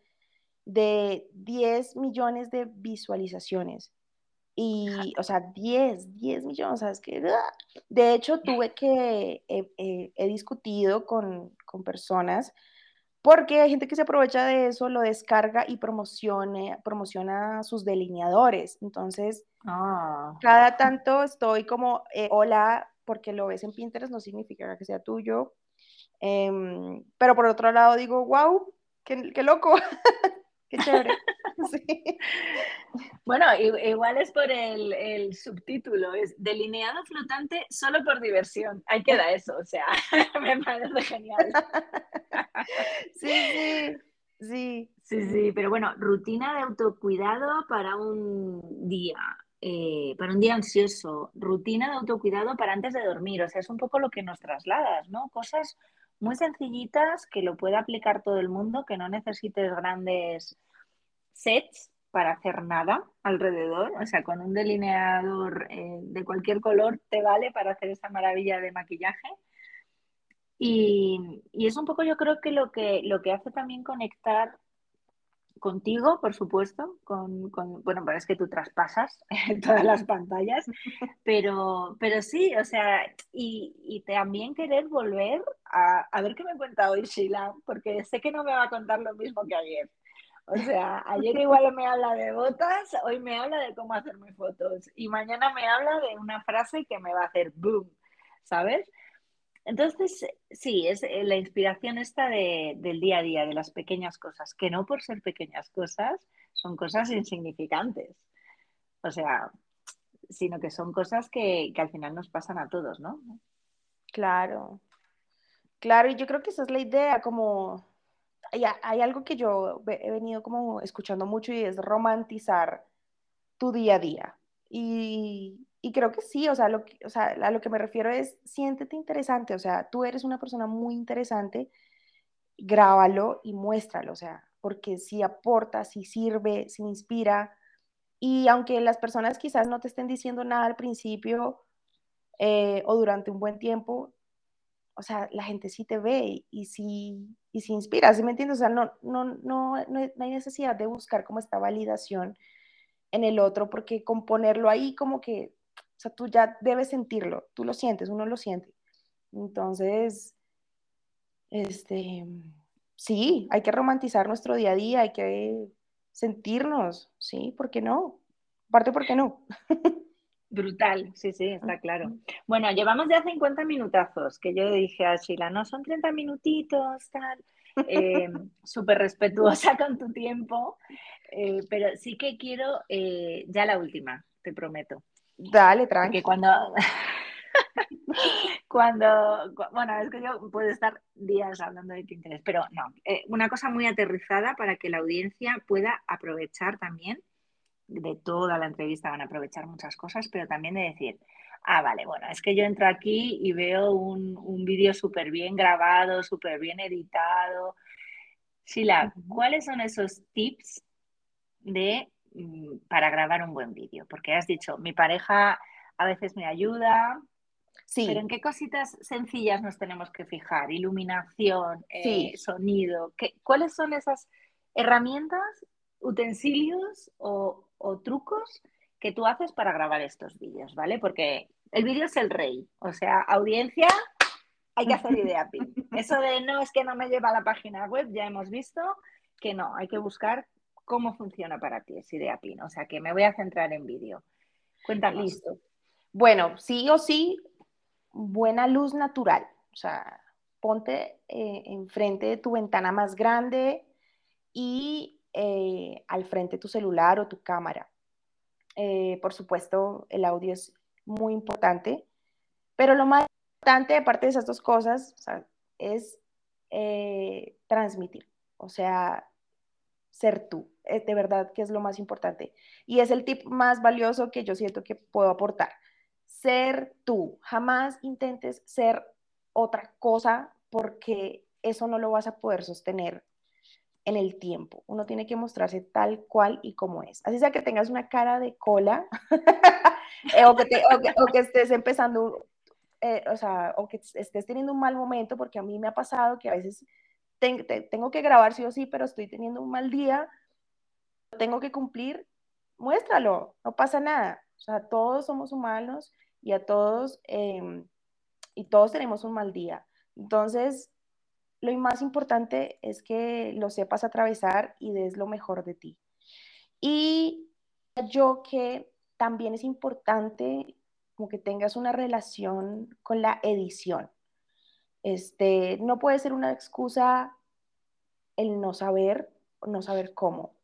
de 10 millones de visualizaciones. Y, o sea, 10, 10 millones, ¿sabes qué? De hecho, tuve que, he discutido con, con, personas, porque hay gente que se aprovecha de eso, lo descarga y promocione, promociona sus delineadores. Entonces, ah. cada tanto estoy como, eh, hola, porque lo ves en Pinterest no significa que sea tuyo. Em, pero por otro lado digo, wow, qué, qué loco. Qué chévere. Bueno, igual es por el, subtítulo, es delineado flotante solo por diversión. Ahí queda eso, o sea, me parece genial. Sí, sí, sí. Sí, sí, pero bueno, rutina de autocuidado para un día, eh, para un día ansioso, rutina de autocuidado para antes de dormir, o sea, es un poco lo que nos trasladas, ¿no? Cosas muy sencillitas que lo pueda aplicar todo el mundo, que no necesites grandes sets para hacer nada alrededor, o sea, con un delineador eh, de cualquier color te vale para hacer esa maravilla de maquillaje. Y, es un poco yo creo que lo que, lo que hace también conectar contigo, por supuesto, con, bueno, pero es que tú traspasas todas las pantallas, pero, pero sí, o sea, y, y también querer volver a, a, ver qué me cuenta hoy Sheila, porque sé que no me va a contar lo mismo que ayer. O sea, ayer igual me habla de botas, hoy me habla de cómo hacerme fotos y mañana me habla de una frase que me va a hacer boom, ¿sabes? Entonces, sí, es eh, la inspiración esta del día a día, de las pequeñas cosas, que no por ser pequeñas cosas son cosas insignificantes. O sea, sino que son cosas que, que al final nos pasan a todos, ¿no? Claro, claro, y yo creo que esa es la idea, como hay, hay algo que yo he venido como escuchando mucho y es romantizar tu día a día. Y, y creo que sí, o sea, lo o sea, a lo que me refiero es siéntete interesante, o sea, tú eres una persona muy interesante, grábalo y muéstralo, o sea, porque si aporta, si sirve, si inspira. Y aunque las personas quizás no te estén diciendo nada al principio eh, o durante un buen tiempo, o sea, la gente sí te ve y sí, y sí inspira, ¿sí me entiendes? O sea, no, no, no, no, hay necesidad de buscar como esta validación en el otro, porque con ponerlo ahí como que o sea, tú ya debes sentirlo, tú lo sientes, uno lo siente. Entonces, este, sí, hay que romantizar nuestro día a día, hay que sentirnos, ¿sí? ¿Por qué no? Aparte, ¿por qué no? Brutal, sí, sí, está claro. Bueno, llevamos ya 50 minutazos, que yo dije a Sheila, no, son 30 minutitos, tal. Eh, Súper respetuosa con tu tiempo, eh, pero sí que quiero eh, ya la última, te prometo. Dale, tranqui. cuando, cuando, bueno, es que yo puedo estar días hablando de Pinterest, pero no, eh, una cosa muy aterrizada para que la audiencia pueda aprovechar también de toda la entrevista, van a aprovechar muchas cosas, pero también de decir, ah, vale, bueno, es que yo entro aquí y veo un, un vídeo súper bien grabado, súper bien editado. Sheila, ¿cuáles son esos tips de para grabar un buen vídeo? Porque has dicho, mi pareja a veces me ayuda, sí. pero ¿en qué cositas sencillas nos tenemos que fijar? Iluminación, eh, sonido, ¿qué, ¿cuáles son esas herramientas, utensilios o, trucos que tú haces para grabar estos vídeos, ¿vale? Porque el vídeo es el rey, o sea, audiencia, hay que hacer idea Eso de no es que no me lleva a la página web, ya hemos visto que no, hay que buscar cómo funciona para ti esa idea PIN. O sea, que me voy a centrar en vídeo. Cuéntanos. Listo. Bueno, sí o sí, buena luz natural. O sea, ponte eh, enfrente de tu ventana más grande y eh, al frente de tu celular o tu cámara. Eh, por supuesto, el audio es muy importante, pero lo más importante, aparte de esas dos cosas, es transmitir. O sea, ser tú. Es de verdad que es lo más importante. Y es el tip más valioso que yo siento que puedo aportar. Ser tú. Jamás intentes ser otra cosa porque eso no lo vas a poder sostener en el tiempo. Uno tiene que mostrarse tal cual y como es. Así sea que tengas una cara de cola eh, o, que estés empezando, eh, o sea, o que estés teniendo un mal momento, porque a mí me ha pasado que a veces tengo que grabar sí o sí, pero estoy teniendo un mal día, tengo que cumplir, muéstralo, no pasa nada. O sea, todos somos humanos y a todos, em, y todos tenemos un mal día. Entonces, lo más importante es que lo sepas atravesar y des lo mejor de ti. Y yo que también es importante como que tengas una relación con la edición. Este, no puede ser una excusa el no saber, no saber cómo.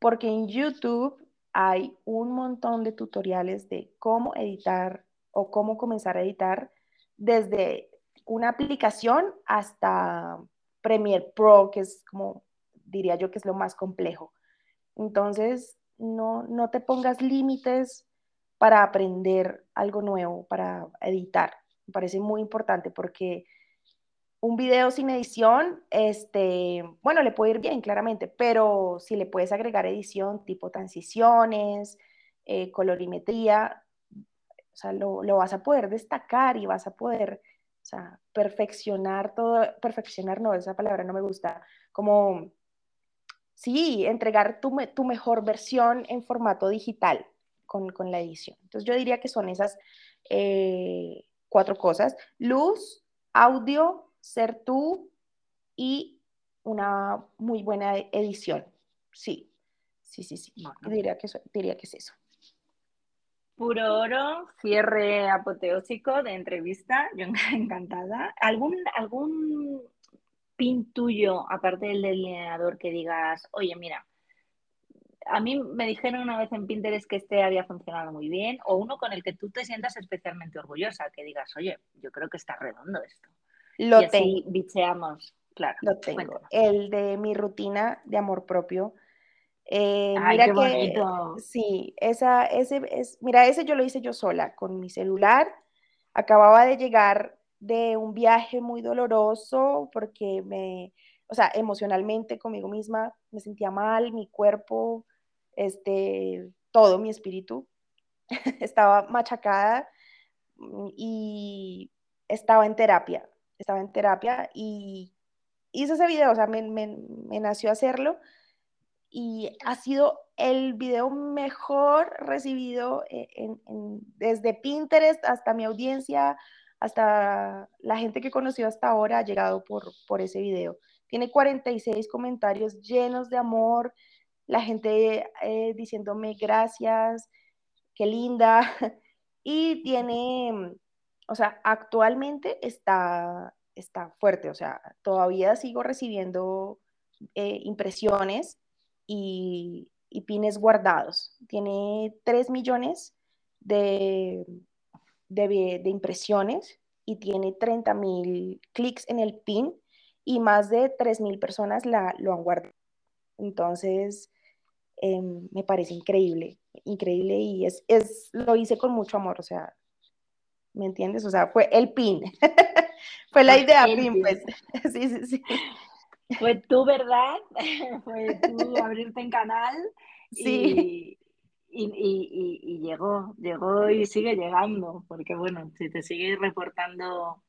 Porque en YouTube hay un montón de tutoriales de cómo editar o cómo comenzar a editar desde una aplicación hasta Premiere Pro, que es como, diría yo, que es lo más complejo. Entonces, no, no te pongas límites para aprender algo nuevo, para editar. Me parece muy importante porque un video sin edición, este, bueno, le puede ir bien, claramente, pero si le puedes agregar edición tipo transiciones, eh, colorimetría, o sea, lo, lo, vas a poder destacar y vas a poder o sea, perfeccionar todo, perfeccionar no, esa palabra no me gusta, como, sí, entregar tu, tu mejor versión en formato digital con, con, la edición. Entonces yo diría que son esas eh, cuatro cosas, luz, audio, ser tú y una muy buena edición. Sí, sí, sí, sí. Diría, que diría que es eso. Puro oro, cierre apoteósico de entrevista, yo encantada. ¿Algún, algún pin tuyo, aparte del delineador, que digas, oye, mira, a mí me dijeron una vez en Pinterest que este había funcionado muy bien, o uno con el que tú te sientas especialmente orgullosa, que digas, oye, yo creo que está redondo esto. Lo y así bicheamos, claro. Lo tengo. El de mi rutina de amor propio eh, mira que sí, esa, ese, es, mira, ese yo lo hice yo sola con mi celular. Acababa de llegar de un viaje muy doloroso porque me, o sea, emocionalmente conmigo misma me sentía mal, mi cuerpo, este, todo mi espíritu estaba machacada mm, y estaba en terapia, estaba en terapia y hice ese video, o sea, me, me, nació hacerlo y ha sido el video mejor recibido eh, desde Pinterest hasta mi audiencia, hasta la gente que conoció hasta ahora ha llegado por, por ese video. Tiene 46 comentarios llenos de amor, la gente eh, diciéndome gracias, qué linda. Y tiene, o sea, actualmente está, está fuerte, o sea, todavía sigo recibiendo eh, impresiones y, pines guardados. Tiene 3 millones de, de, impresiones y tiene 30 mil clics en el pin y más de 3 mil personas la, lo han guardado. Entonces, em, me parece increíble, increíble y es, es, lo hice con mucho amor, o sea, ¿me entiendes? O sea, fue el pin, fue la idea pin, pues. sí, sí, sí. Fue tu verdad, fue tú abrirte en canal sí. y, llegó, llegó y sigue llegando, porque bueno, si te sigue reportando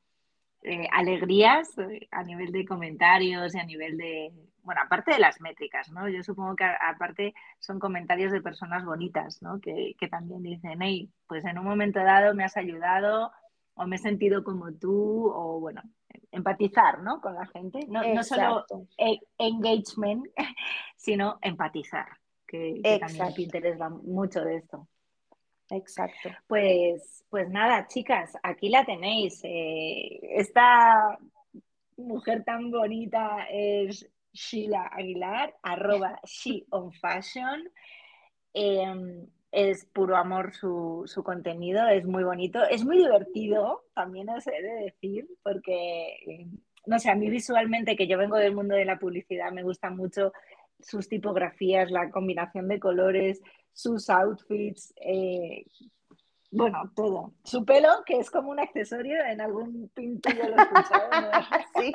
eh, alegrías eh, a nivel de comentarios y a nivel de, bueno, aparte de las métricas, ¿no? Yo supongo que aparte son comentarios de personas bonitas, ¿no? Que, que también dicen, hey, pues en un momento dado me has ayudado o me he sentido como tú, o bueno, empatizar ¿no? con la gente, no, no solo e, engagement, sino empatizar, que, también te interesa mucho de esto. Exacto. Pues, pues nada, chicas, aquí la tenéis. Eh, esta mujer tan bonita es Sheila Aguilar, arroba She on Fashion. Em, es puro amor su, su, contenido, es muy bonito, es muy divertido, también os he de decir, porque, no sé, a mí visualmente, que yo vengo del mundo de la publicidad, me gusta mucho sus tipografías, la combinación de colores, sus outfits, eh, bueno, todo. Su pelo, que es como un accesorio, en algún pintillo lo he escuchado. sí.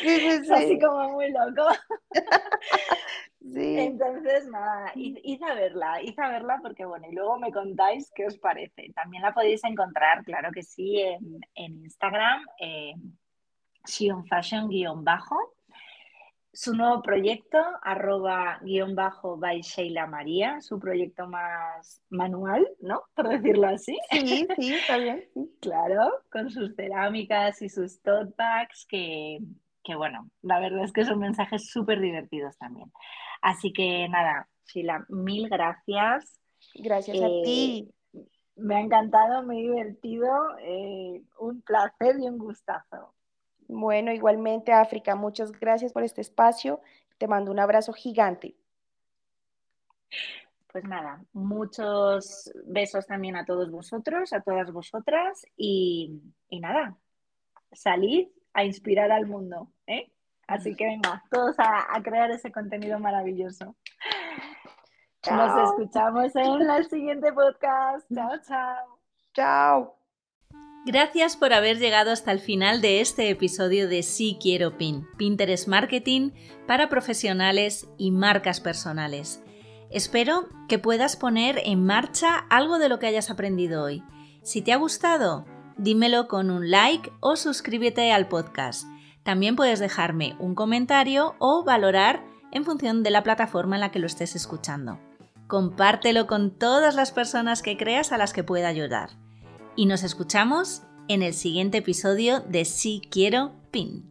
Sí, sí, Así como muy loco. sí. Entonces, nada, id, a verla, id a verla porque, bueno, y luego me contáis qué os parece. También la podéis encontrar, claro que sí, en, Instagram, eh, Fashion-bajo su nuevo proyecto, arroba guion bajo by Sheila María, su proyecto más manual, ¿no? Por decirlo así. Sí, sí, está bien. Claro, con sus cerámicas y sus tote bags, que, bueno, la verdad es que son mensajes súper divertidos también. Así que nada, Sheila, mil gracias. Gracias a ti. Eh, me ha encantado, me he divertido, eh, un placer y un gustazo. Bueno, igualmente África, muchas gracias por este espacio. Te mando un abrazo gigante. Pues nada, muchos besos también a todos vosotros, a todas vosotras y, nada, salid a inspirar al mundo. ¿eh? Así que venga, todos a, crear ese contenido maravilloso. Nos escuchamos en el siguiente podcast. Chao, chao. Chao. Gracias por haber llegado hasta el final de este episodio de Sí Quiero Pin, Pinterest Marketing para profesionales y marcas personales. Espero que puedas poner en marcha algo de lo que hayas aprendido hoy. Si te ha gustado, dímelo con un like o suscríbete al podcast. También puedes dejarme un comentario o valorar en función de la plataforma en la que lo estés escuchando. Compártelo con todas las personas que creas a las que pueda ayudar y nos escuchamos en el siguiente episodio de Si Quiero PIN.